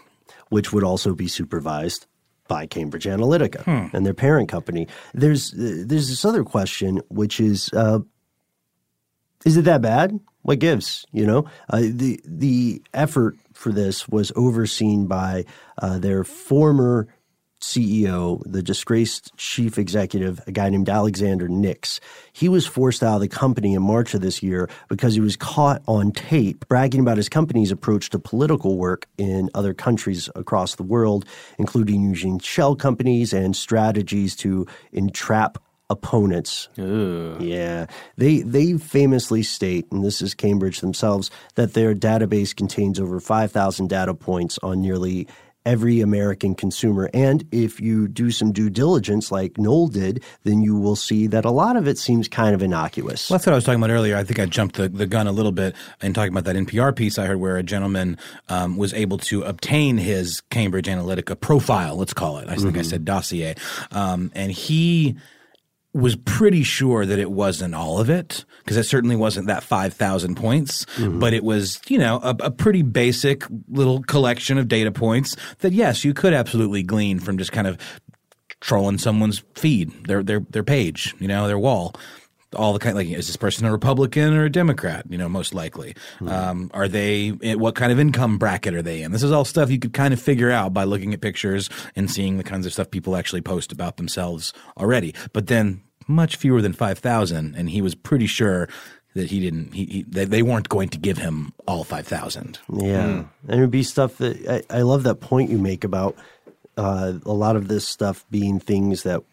Which would also be supervised. by Cambridge Analytica Hmm. and their parent company. There's uh, there's this other question, which is, uh, is it that bad? What gives? You know, uh, the the effort for this was overseen by uh, their former CEO, the disgraced chief executive, a guy named Alexander Nix. He was forced out of the company in March of this year because he was caught on tape bragging about his company's approach to political work in other countries across the world, including using shell companies and strategies to entrap opponents. Yeah. They they famously state, and this is Cambridge themselves, that their database contains over 5,000 data points on nearly every American consumer. And if you do some due diligence like Noel did, then you will see that a lot of it seems kind of innocuous. Well, that's what I was talking about earlier. I think I jumped the, the gun a little bit in talking about that NPR piece I heard where a gentleman um, was able to obtain his Cambridge Analytica profile, let's call it. I think I Mhm. said dossier. Um, and he was pretty sure that it wasn't all of it because it certainly wasn't that 5,000 points, mm-hmm. but it was, you know, a, a pretty basic little collection of data points that, yes, you could absolutely glean from just kind of trolling someone's feed, their, their, their page, you know, their wall. All the kind like is this person a Republican or a Democrat? You know, most likely. Um, are they? What kind of income bracket are they in? This is all stuff you could kind of figure out by looking at pictures and seeing the kinds of stuff people actually post about themselves already. But then much fewer than five thousand, and he was pretty sure that he didn't. He, he they, they weren't going to give him all five thousand. Yeah, and it would be stuff that I, I love that point you make about uh, a lot of this stuff being things that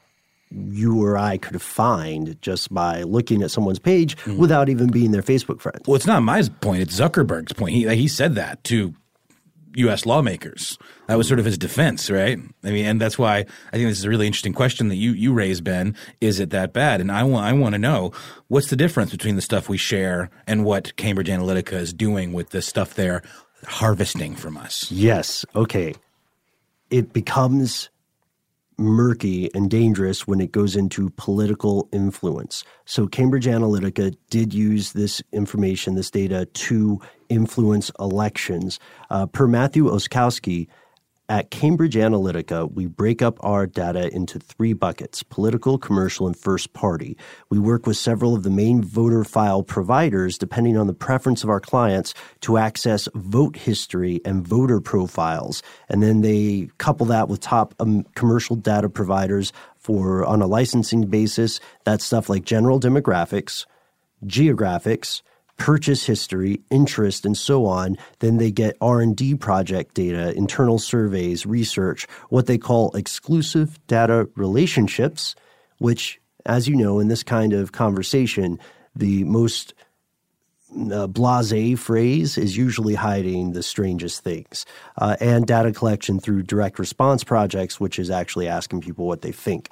you or I could find just by looking at someone's page mm-hmm. without even being their Facebook friend. Well, it's not my point; it's Zuckerberg's point. He he said that to U.S. lawmakers. That was sort of his defense, right? I mean, and that's why I think this is a really interesting question that you you raised, Ben. Is it that bad? And I want I want to know what's the difference between the stuff we share and what Cambridge Analytica is doing with the stuff they're harvesting from us. Yes. Okay. It becomes murky and dangerous when it goes into political influence. So Cambridge Analytica did use this information, this data, to influence elections. Uh, per Matthew Oczkowski, at Cambridge Analytica, we break up our data into three buckets political, commercial, and first party. We work with several of the main voter file providers, depending on the preference of our clients, to access vote history and voter profiles. And then they couple that with top um, commercial data providers for on a licensing basis. That's stuff like general demographics, geographics, purchase history, interest, and so on. Then they get R&D project data, internal surveys, research, what they call exclusive data relationships, which, as you know, in this kind of conversation, the most uh, blase phrase is usually hiding the strangest things. Uh, and data collection through direct response projects, which is actually asking people what they think.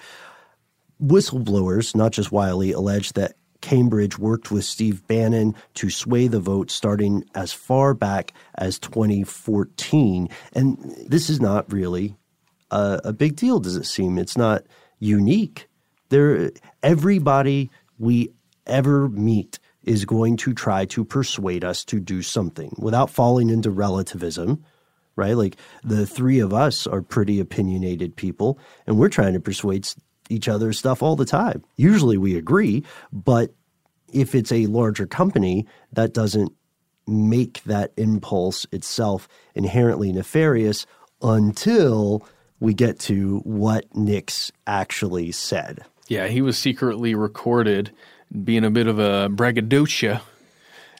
Whistleblowers, not just Wylie, allege that Cambridge worked with Steve Bannon to sway the vote starting as far back as 2014. And this is not really a, a big deal, does it seem? It's not unique. There, everybody we ever meet is going to try to persuade us to do something without falling into relativism, right? Like the three of us are pretty opinionated people, and we're trying to persuade each other's stuff all the time. Usually we agree, but if it's a larger company, that doesn't make that impulse itself inherently nefarious until we get to what Nix actually said. Yeah, he was secretly recorded being a bit of a braggadocio.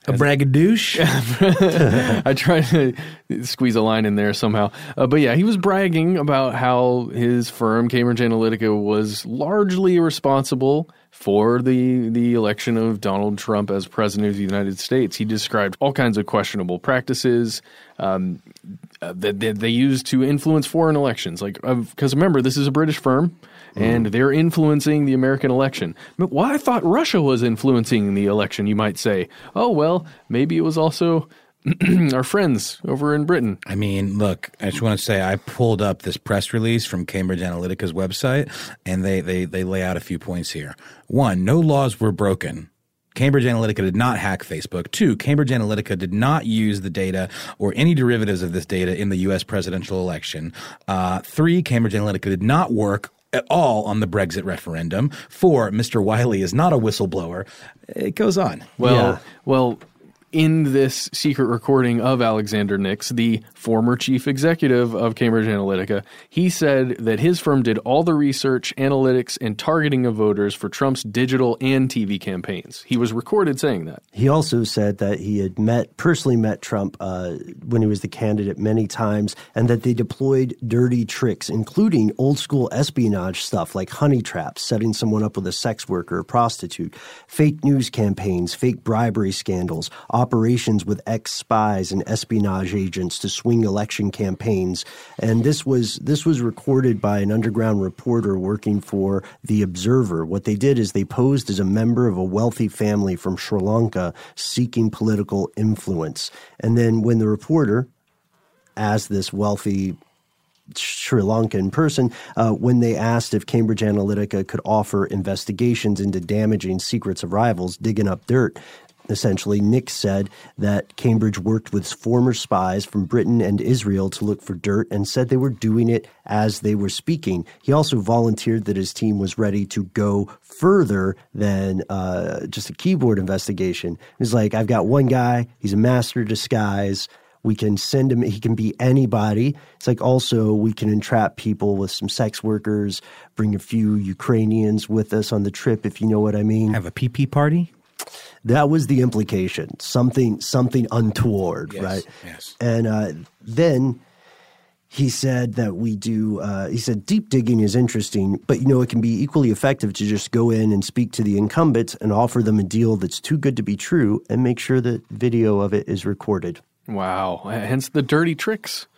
A braggadouche? I tried to squeeze a line in there somehow. Uh, but yeah, he was bragging about how his firm, Cambridge Analytica, was largely responsible for the, the election of Donald Trump as president of the United States. He described all kinds of questionable practices um, uh, that, that they used to influence foreign elections. Like, because remember, this is a British firm. And they're influencing the American election. But why I thought Russia was influencing the election, you might say. Oh, well, maybe it was also our friends over in Britain. I mean, look, I just want to say I pulled up this press release from Cambridge Analytica's website, and they, they, they lay out a few points here. One, no laws were broken Cambridge Analytica did not hack Facebook. Two, Cambridge Analytica did not use the data or any derivatives of this data in the U.S. presidential election. Uh, three, Cambridge Analytica did not work at all on the Brexit referendum. For Mr. Wylie is not a whistleblower. It goes on. Well, yeah. well, in this secret recording of Alexander Nix, the former chief executive of Cambridge Analytica, he said that his firm did all the research, analytics, and targeting of voters for Trump's digital and TV campaigns. He was recorded saying that. He also said that he had met, personally met Trump uh, when he was the candidate many times, and that they deployed dirty tricks, including old school espionage stuff like honey traps, setting someone up with a sex worker or prostitute, fake news campaigns, fake bribery scandals operations with ex spies and espionage agents to swing election campaigns. And this was this was recorded by an underground reporter working for The Observer. What they did is they posed as a member of a wealthy family from Sri Lanka seeking political influence. And then when the reporter, as this wealthy Sri Lankan person uh, when they asked if Cambridge Analytica could offer investigations into damaging secrets of rivals, digging up dirt essentially, Nix said that Cambridge worked with former spies from Britain and Israel to look for dirt and said they were doing it as they were speaking. He also volunteered that his team was ready to go further than uh, just a keyboard investigation. He's like, I've got one guy, he's a master disguise. We can send him, he can be anybody. It's like also we can entrap people with some sex workers, bring a few Ukrainians with us on the trip, if you know what I mean. Have a PP party? That was the implication. Something something untoward, yes, right? Yes. And uh, then he said that we do uh, he said deep digging is interesting but you know it can be equally effective to just go in and speak to the incumbents and offer them a deal that's too good to be true and make sure that video of it is recorded wow hence the dirty tricks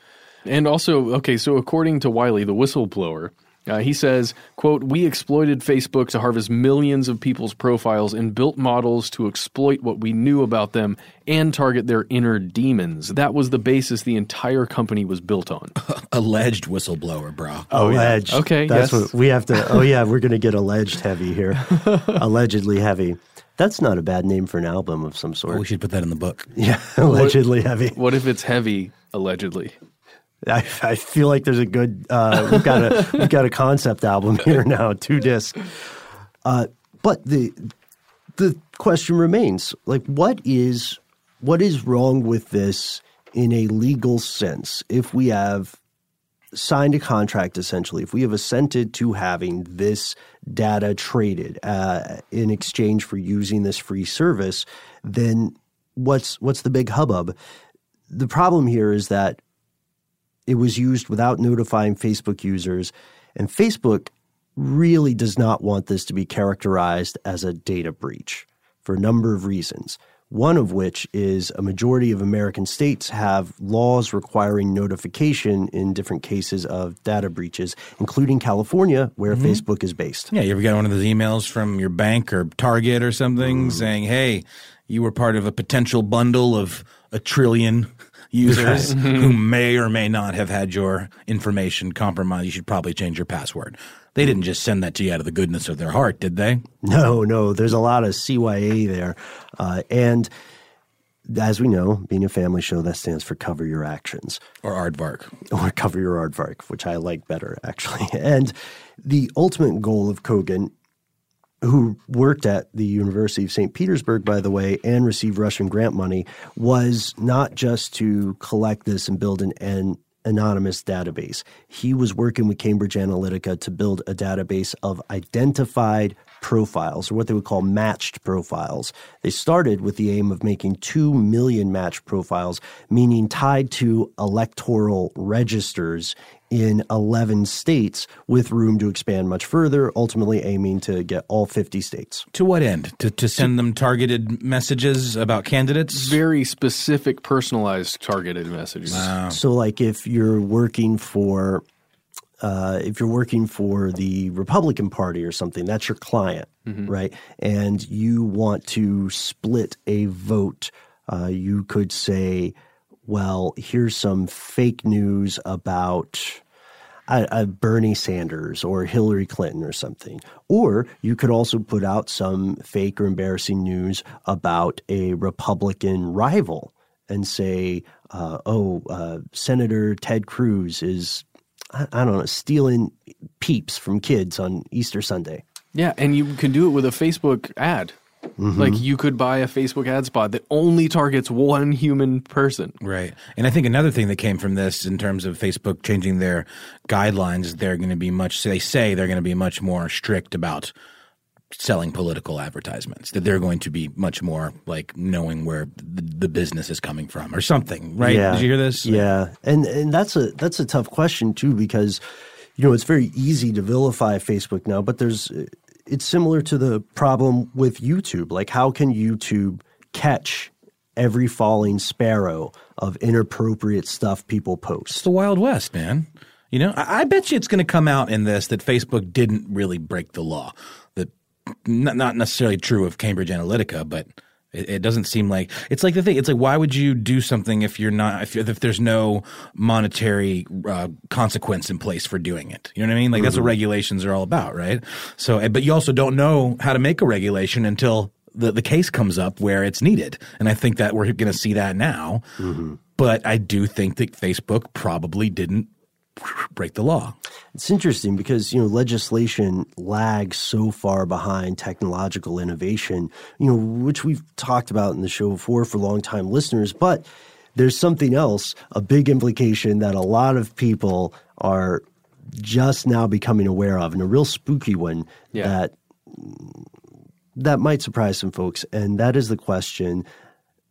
and also okay so according to Wylie the whistleblower uh, he says, quote, we exploited Facebook to harvest millions of people's profiles and built models to exploit what we knew about them and target their inner demons. That was the basis the entire company was built on. alleged whistleblower, bro. Oh, alleged. Yeah. Okay. That's yes. what we have to. Oh, yeah, we're going to get alleged heavy here. Allegedly heavy. That's not a bad name for an album of some sort. Oh, we should put that in the book. Yeah, allegedly what, heavy. What if it's heavy, allegedly? I, I feel like there's a good uh, we've got a we've got a concept album here now, two discs. Uh, but the the question remains: like, what is what is wrong with this in a legal sense? If we have signed a contract, essentially, if we have assented to having this data traded uh, in exchange for using this free service, then what's what's the big hubbub? The problem here is that it was used without notifying Facebook users. And Facebook really does not want this to be characterized as a data breach for a number of reasons. One of which is a majority of American states have laws requiring notification in different cases of data breaches, including California, where mm-hmm. Facebook is based. Yeah, you ever get one of those emails from your bank or Target or something mm. saying, hey, you were part of a potential bundle of a trillion users who may or may not have had your information compromised. You should probably change your password. They didn't just send that to you out of the goodness of their heart, did they? No, no. There's a lot of CYA there. Uh, and as we know, being a family show, that stands for cover your actions. Or aardvark. Or cover your aardvark, which I like better, actually. And the ultimate goal of Kogan who worked at the University of St. Petersburg, by the way, and received Russian grant money, was not just to collect this and build an, an anonymous database. He was working with Cambridge Analytica to build a database of identified profiles, or what they would call matched profiles. They started with the aim of making 2 million matched profiles, meaning tied to electoral registers in 11 states with room to expand much further, ultimately aiming to get all 50 states. To what end? To, to send them targeted messages about candidates? Very specific, personalized, targeted messages. Wow. So, like if you're working for uh, if you're working for the Republican Party or something, that's your client, mm-hmm. right? And you want to split a vote, uh, you could say, well, here's some fake news about a, a Bernie Sanders or Hillary Clinton or something. Or you could also put out some fake or embarrassing news about a Republican rival and say, uh, oh, uh, Senator Ted Cruz is, I, I don't know, stealing peeps from kids on Easter Sunday. Yeah, and you can do it with a Facebook ad. Mhm. Like you could buy a Facebook ad spot that only targets one human person. Right. And I think another thing that came from this in terms of Facebook changing their guidelines, they're going to be much, they say they're going to be much more strict about selling political advertisements, that they're going to be much more like knowing where the, the business is coming from or something, right? Yeah. Did you hear this? Yeah, and and that's a that's a tough question too because you know it's very easy to vilify Facebook now, but there's it's similar to the problem with YouTube. Like, how can YouTube catch every falling sparrow of inappropriate stuff people post? It's the Wild West, man. You know, I, I bet you it's going to come out in this that Facebook didn't really break the law. That not, not necessarily true of Cambridge Analytica, but it, it doesn't seem like it's like the thing. It's like why would you do something if you're not if, if there's no monetary uh, consequence in place for doing it? You know what I mean? Like that's what Mhm. regulations are all about, right? So, eh, but you also don't know how to make a regulation until the, the case comes up where it's needed. And I think that we're going to see that now. But I do think that Facebook probably didn't break the law. It's interesting because you know legislation lags so far behind technological innovation, you know, which we've talked about in the show before for long-time listeners. But there's something else, a big implication that a lot of people are just now becoming aware of, and a real spooky one Yeah. that that might surprise some folks, and that is the question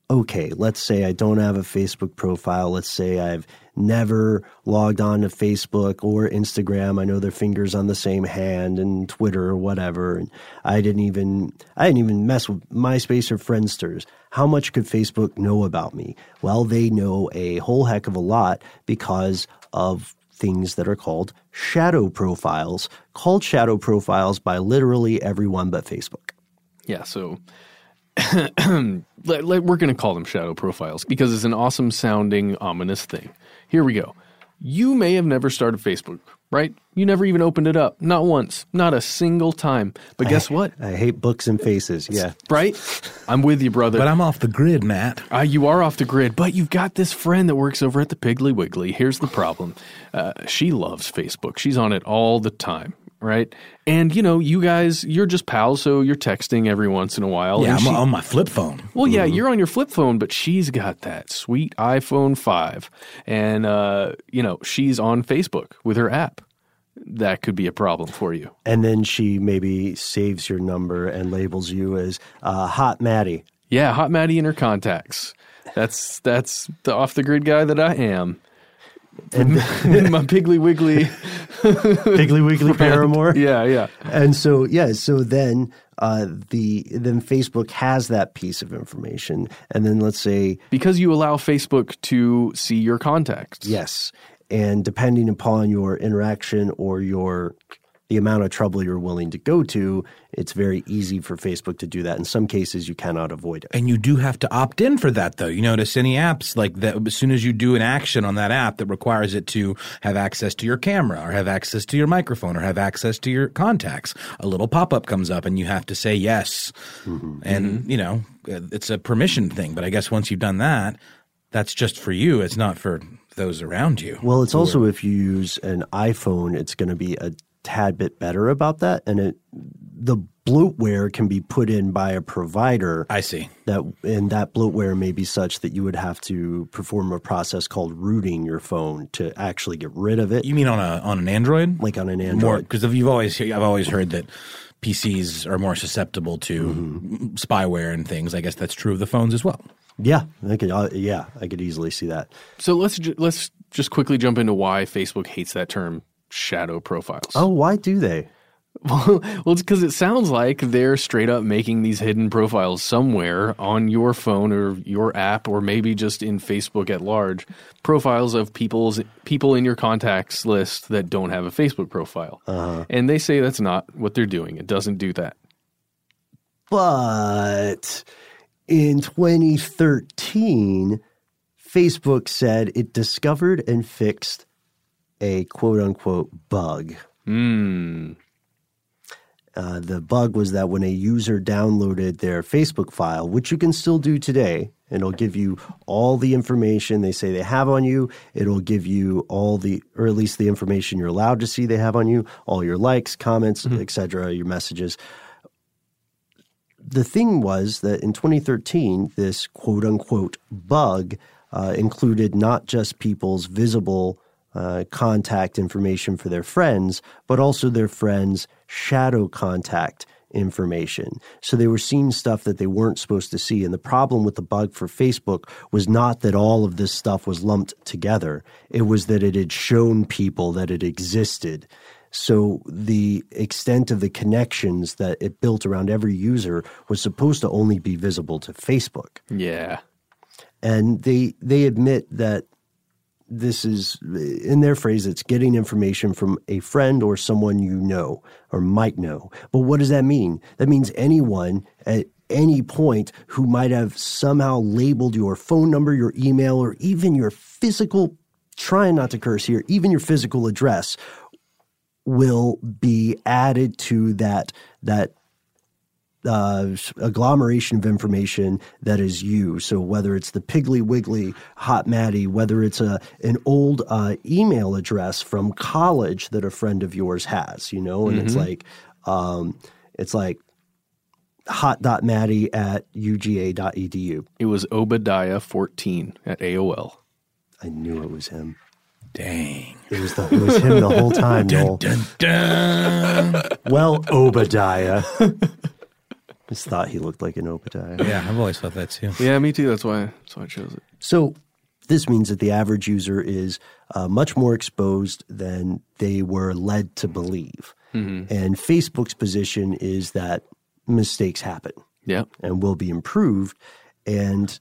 okay, let's say I don't have a Facebook profile. Let's say I've never logged on to Facebook or Instagram. I know their fingers on the same hand and Twitter or whatever. And I didn't even I didn't even mess with MySpace or Friendsters. How much could Facebook know about me? Well, they know a whole heck of a lot because of things that are called shadow profiles, called shadow profiles by literally everyone but Facebook. Yeah, so we're going to call them shadow profiles because it's an awesome sounding, ominous thing. Here we go. You may have never started Facebook, right? You never even opened it up. Not once. Not a single time. But guess what? I hate books and faces. Yeah. Right? I'm with you, brother. But I'm off the grid, Matt. Uh, you are off the grid, but you've got this friend that works over at the Piggly Wiggly. Here's the problem uh, she loves Facebook, she's on it all the time. Right. And, you know, you guys, you're just pals, so you're texting every once in a while. Yeah, and I'm she- on my flip phone. well, yeah, you're on your flip phone, but she's got that sweet iPhone 5. And, uh, you know, she's on Facebook with her app. That could be a problem for you. And then she maybe saves your number and labels you as uh, Hot Maddie. Yeah, Hot Maddie in her contacts. That's that's the off the grid guy that I am. And my Piggly Wiggly, Piggly Wiggly paramour. Yeah, yeah. And so yeah, so then uh, the then Facebook has that piece of information, and then let's say because you allow Facebook to see your contacts. Yes, and depending upon your interaction or your the amount of trouble you're willing to go to, it's very easy for Facebook to do that. In some cases, you cannot avoid it. And you do have to opt in for that, though. You notice any apps like that, as soon as you do an action on that app that requires it to have access to your camera or have access to your microphone or have access to your contacts, a little pop up comes up and you have to say yes. Mm-hmm. And, mm-hmm. you know, it's a permission thing. But I guess once you've done that, that's just for you. It's not for those around you. Well, it's also if you use an iPhone, it's going to be a tad bit better about that, and it the bloatware can be put in by a provider. I see that, and that bloatware may be such that you would have to perform a process called rooting your phone to actually get rid of it. You mean on a on an Android? Like on an Android? because you've always I've always heard that PCs are more susceptible to Mm-hmm. spyware and things. I guess that's true of the phones as well. Yeah, I could. Uh, yeah, I could easily see that. So let's ju- let's just quickly jump into why Facebook hates that term shadow profiles. Oh, why do they? Well, well, it's because it sounds like they're straight up making these hidden profiles somewhere on your phone or your app, or maybe just in Facebook at large. Profiles of people's people in your contacts list that don't have a Facebook profile, Uh-huh. and they say that's not what they're doing. It doesn't do that. But in 2013, Facebook said it discovered and fixed a quote unquote bug. Mm. Uh, the bug was that when a user downloaded their Facebook file, which you can still do today, and it'll give you all the information they say they have on you. It'll give you all the, or at least the information you're allowed to see they have on you, all your likes, comments, mm-hmm. etc., your messages. The thing was that in 2013, this quote unquote bug uh, included not just people's visible uh, contact information for their friends, but also their friends' shadow contact information. So they were seeing stuff that they weren't supposed to see. And the problem with the bug for Facebook was not that all of this stuff was lumped together, it was that it had shown people that it existed. So the extent of the connections that it built around every user was supposed to only be visible to Facebook. Yeah. And they they admit that this is in their phrase it's getting information from a friend or someone you know or might know. But what does that mean? That means anyone at any point who might have somehow labeled your phone number your email or even your physical trying not to curse here even your physical address will be added to that that uh, agglomeration of information that is you. So whether it's the Piggly Wiggly Hot Maddie, whether it's a an old uh, email address from college that a friend of yours has, you know, and mm-hmm. it's like um, it's like hot.maddie at uga.edu. It was Obadiah 14 at AOL. I knew it was him. Dang. It was, the, it was him the whole time, Noel. Dun, dun, dun. well, Obadiah. just thought he looked like an Obadiah. Yeah, I've always thought that too. Yeah, me too. That's why, that's why I chose it. So this means that the average user is uh, much more exposed than they were led to believe. Mm-hmm. And Facebook's position is that mistakes happen. Yeah. And will be improved. And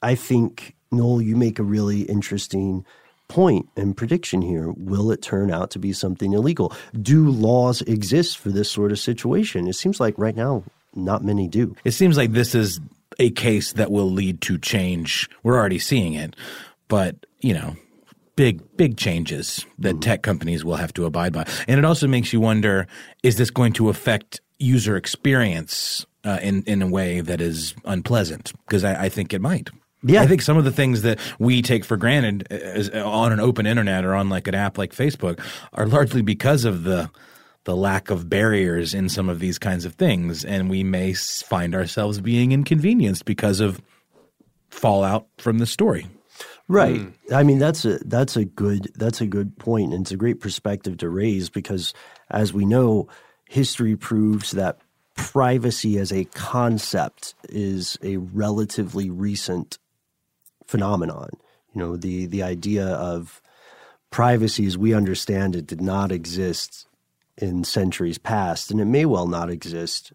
I think, Noel, you make a really interesting point and prediction here. Will it turn out to be something illegal? Do laws exist for this sort of situation? It seems like right now not many do. It seems like this is a case that will lead to change. We're already seeing it, but you know, big big changes that mm. tech companies will have to abide by. And it also makes you wonder: is this going to affect user experience uh, in in a way that is unpleasant? Because I, I think it might. Yeah. I think some of the things that we take for granted as, on an open internet or on like an app like Facebook are largely because of the the lack of barriers in some of these kinds of things, and we may find ourselves being inconvenienced because of fallout from the story. Right. Mm. I mean that's a that's a good that's a good point and it's a great perspective to raise because as we know history proves that privacy as a concept is a relatively recent phenomenon. You know, the the idea of privacy as we understand it did not exist in centuries past, and it may well not exist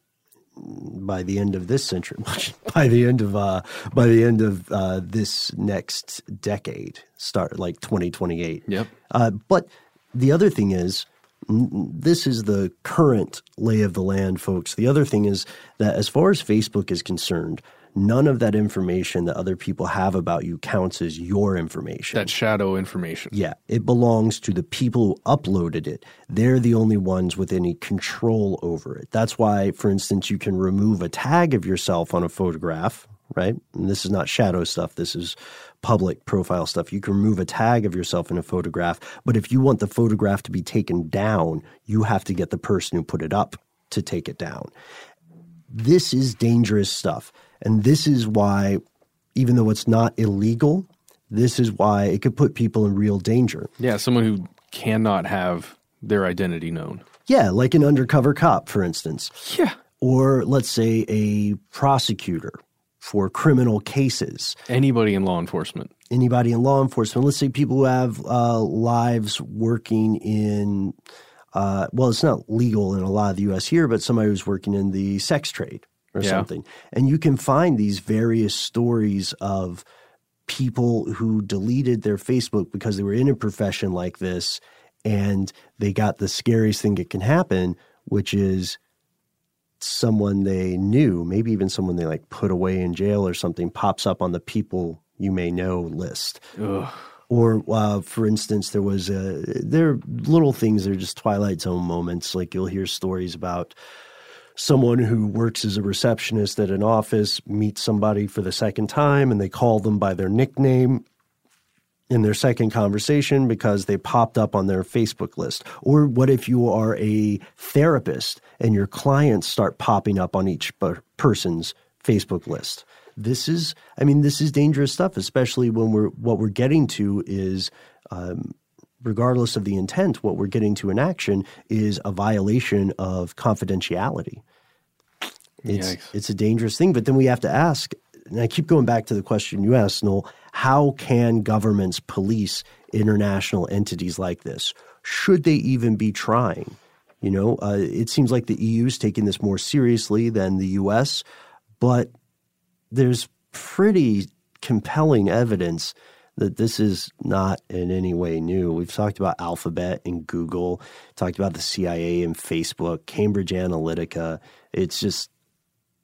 by the end of this century, by the end of uh, by the end of uh, this next decade, start like twenty twenty eight. Yep. Uh, but the other thing is, this is the current lay of the land, folks. The other thing is that as far as Facebook is concerned, none of that information that other people have about you counts as your information. That shadow information. Yeah, it belongs to the people who uploaded it. They're the only ones with any control over it. That's why, for instance, you can remove a tag of yourself on a photograph, right? And this is not shadow stuff. This is public profile stuff. You can remove a tag of yourself in a photograph, but if you want the photograph to be taken down, you have to get the person who put it up to take it down. This is dangerous stuff. And this is why, even though it's not illegal, this is why it could put people in real danger. Yeah, someone who cannot have their identity known. Yeah, like an undercover cop, for instance. Yeah. Or let's say a prosecutor for criminal cases. Anybody in law enforcement. Anybody in law enforcement. Let's say people who have uh, lives working in, uh, well, it's not legal in a lot of the U.S. here, but somebody who's working in the sex trade or yeah. something. And you can find these various stories of people who deleted their Facebook because they were in a profession like this and they got the scariest thing that can happen, which is someone they knew, maybe even someone they like put away in jail or something, pops up on the people you may know list. Ugh. Or, uh, for instance, there was a, there are little things that are just Twilight Zone moments. Like you'll hear stories about someone who works as a receptionist at an office meets somebody for the second time and they call them by their nickname in their second conversation because they popped up on their Facebook list? Or what if you are a therapist and your clients start popping up on each person's Facebook list? This is, I mean, this is dangerous stuff, especially when we're, what we're getting to is, um, regardless of the intent, what we're getting to in action is a violation of confidentiality. It's, Yikes. it's a dangerous thing. But then we have to ask, and I keep going back to the question you asked, Noel, how can governments police international entities like this? Should they even be trying? You know, uh, it seems like the EU is taking this more seriously than the US, but there's pretty compelling evidence that this is not in any way new. We've talked about Alphabet and Google, talked about the CIA and Facebook, Cambridge Analytica. It's just,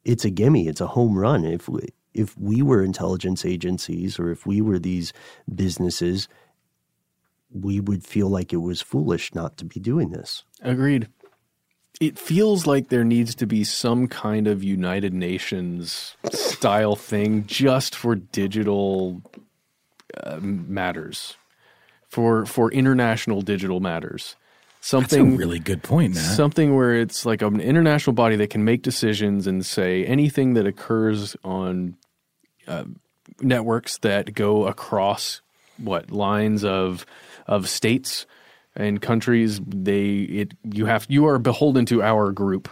it's a gimme. It's a home run. If we, if we were intelligence agencies or if we were these businesses, we would feel like it was foolish not to be doing this. Agreed. It feels like there needs to be some kind of United Nations style thing just for digital uh, matters, for for international digital matters. Something That's a really good point, Matt. Something where it's like an international body that can make decisions and say anything that occurs on uh, networks that go across what lines of of states and countries. They it you have you are beholden to our group.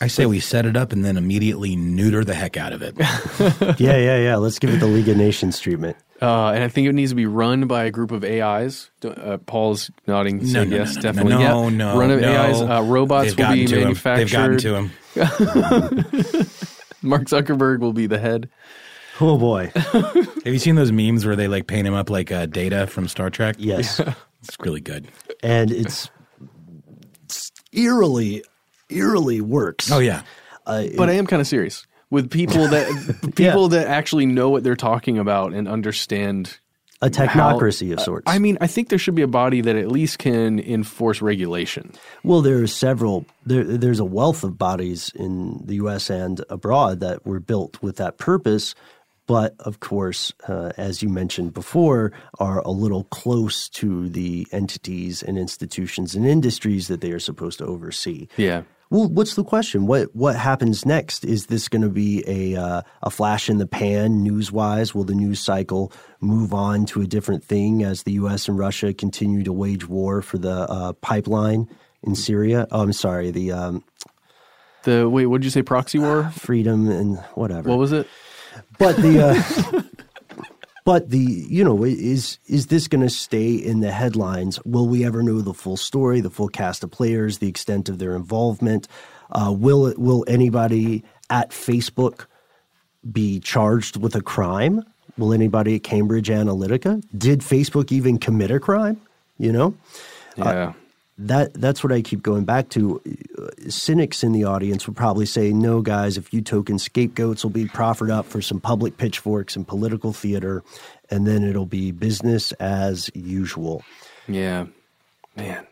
I say we set it up and then immediately neuter the heck out of it. yeah, yeah, yeah. Let's give it the League of Nations treatment. Uh, and I think it needs to be run by a group of AIs. Uh, Paul's nodding, no, no, yes, no, definitely. No, yeah. no, run of no. AIs. Uh, robots They've will be manufactured. Him. They've gotten to him. Mark Zuckerberg will be the head. Oh boy! Have you seen those memes where they like paint him up like uh, Data from Star Trek? Yes, yeah. it's really good, and it's, it's eerily, eerily works. Oh yeah, uh, but I am kind of serious with people that people yeah. that actually know what they're talking about and understand a technocracy how, of sorts. I mean, I think there should be a body that at least can enforce regulation. Well, there are several. There, there's a wealth of bodies in the U.S. and abroad that were built with that purpose but of course, uh, as you mentioned before, are a little close to the entities and institutions and industries that they are supposed to oversee. Yeah. Well, what's the question? What what happens next? Is this going to be a uh, a flash in the pan news wise? Will the news cycle move on to a different thing as the U.S. and Russia continue to wage war for the uh, pipeline in Syria? Oh, I'm sorry. The um, the wait, what did you say? Proxy war, freedom, and whatever. What was it? But the uh, but the you know is is this going to stay in the headlines? Will we ever know the full story, the full cast of players, the extent of their involvement? Uh, will it, will anybody at Facebook be charged with a crime? Will anybody at Cambridge Analytica? Did Facebook even commit a crime? You know, yeah. Uh, that that's what I keep going back to. Cynics in the audience would probably say, "No, guys, if you token scapegoats will be proffered up for some public pitchforks and political theater, and then it'll be business as usual." Yeah, man.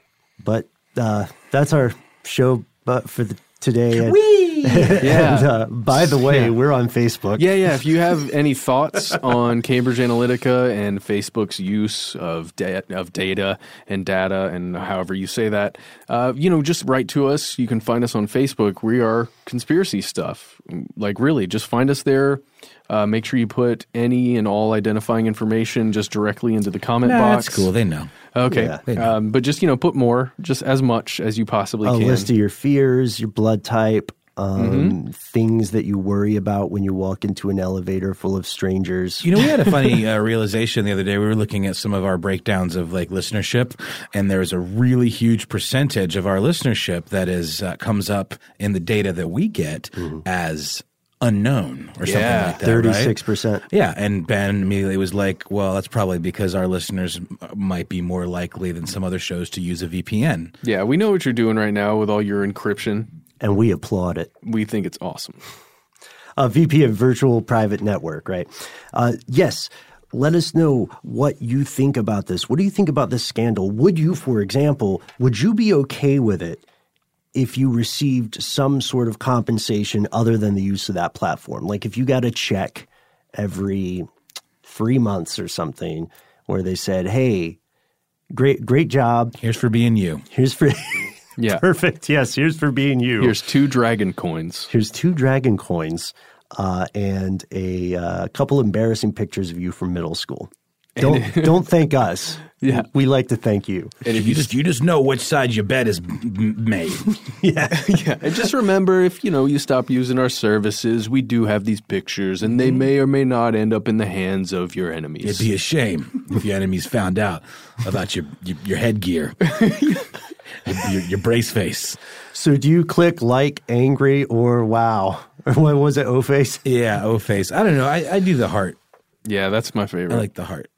But uh, that's our show. But for the, today, yeah. and, uh, by the way, yeah. we're on Facebook. Yeah, yeah. If you have any thoughts on Cambridge Analytica and Facebook's use of da- of data and data and however you say that, uh, you know, just write to us. You can find us on Facebook. We are conspiracy stuff. Like really, just find us there. Uh, make sure you put any and all identifying information just directly into the comment nah, box. That's cool. They know. Okay, yeah, um, but just you know, put more, just as much as you possibly a can. A list of your fears, your blood type, um, mm-hmm. things that you worry about when you walk into an elevator full of strangers. You know, we had a funny uh, realization the other day. We were looking at some of our breakdowns of like listenership, and there's a really huge percentage of our listenership that is uh, comes up in the data that we get mm-hmm. as unknown or yeah, something like that. Thirty-six percent. Yeah, and Ben immediately was like, "Well, that's probably because our listeners might be more likely than some other shows to use a VPN." Yeah, we know what you're doing right now with all your encryption and we applaud it. We think it's awesome. A VP of virtual private network, right? Uh, yes. let us know what you think about this. What do you think about this scandal? Would you, for example, would you be okay with it if you received some sort of compensation other than the use of that platform? Like if you got a check every three months or something where they said, hey, great, great job. Here's for being you. Here's for. Yeah. Perfect. Yes. Here's for being you. Here's two dragon coins. Here's two dragon coins uh, and a uh, couple embarrassing pictures of you from middle school. Don't don't thank us. Yeah, we like to thank you. And if you just you just know which side your bed is made. yeah, yeah. And just remember, if you know you stop using our services, we do have these pictures, and they may or may not end up in the hands of your enemies. It'd be a shame if your enemies found out about your your, your headgear, your, your brace face. So do you click like, angry, or wow? Or what was it? O face? Yeah, O face. I don't know. I, I do the heart. Yeah, that's my favorite. I like the heart.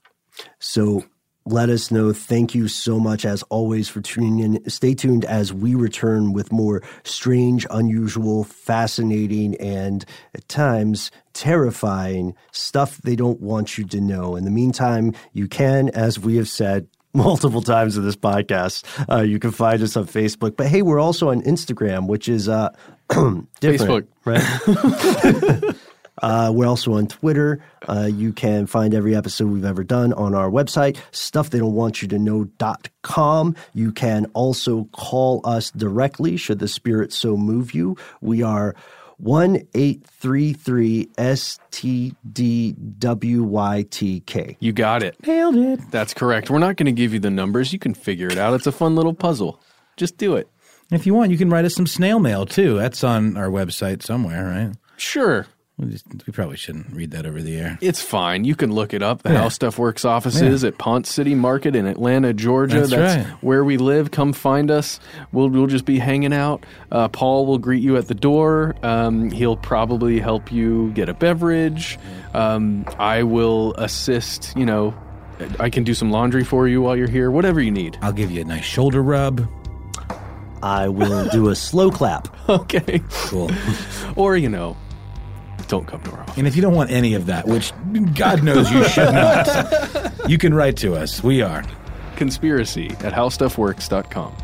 So let us know. Thank you so much, as always, for tuning in. Stay tuned as we return with more strange, unusual, fascinating, and at times terrifying stuff they don't want you to know. In the meantime, you can, as we have said, multiple times in this podcast. Uh, you can find us on Facebook, but hey, we're also on Instagram, which is uh, different, Facebook. right? Uh, we're also on Twitter. Uh, you can find every episode we've ever done on our website, stufftheydon'twantyoutoKnow.com. You can also call us directly should the spirit so move you. We are 1833 STDWYTK. You got it. Nailed it. That's correct. We're not going to give you the numbers. You can figure it out. It's a fun little puzzle. Just do it. If you want, you can write us some snail mail too. That's on our website somewhere, right? Sure. We, just, we probably shouldn't read that over the air. It's fine. You can look it up. The Yeah. How Stuff Works offices at Ponce City Market in Atlanta, Georgia. That's right. where we live. Come find us. We'll we'll just be hanging out. Uh, Paul will greet you at the door. Um, he'll probably help you get a beverage. Um, I will assist. You know, I can do some laundry for you while you're here. Whatever you need. I'll give you a nice shoulder rub. I will do a slow clap. Okay. Cool. or you know, don't come to our office. And if you don't want any of that, which God knows you should not, you can write to us. We are Conspiracy at howstuffworks.com.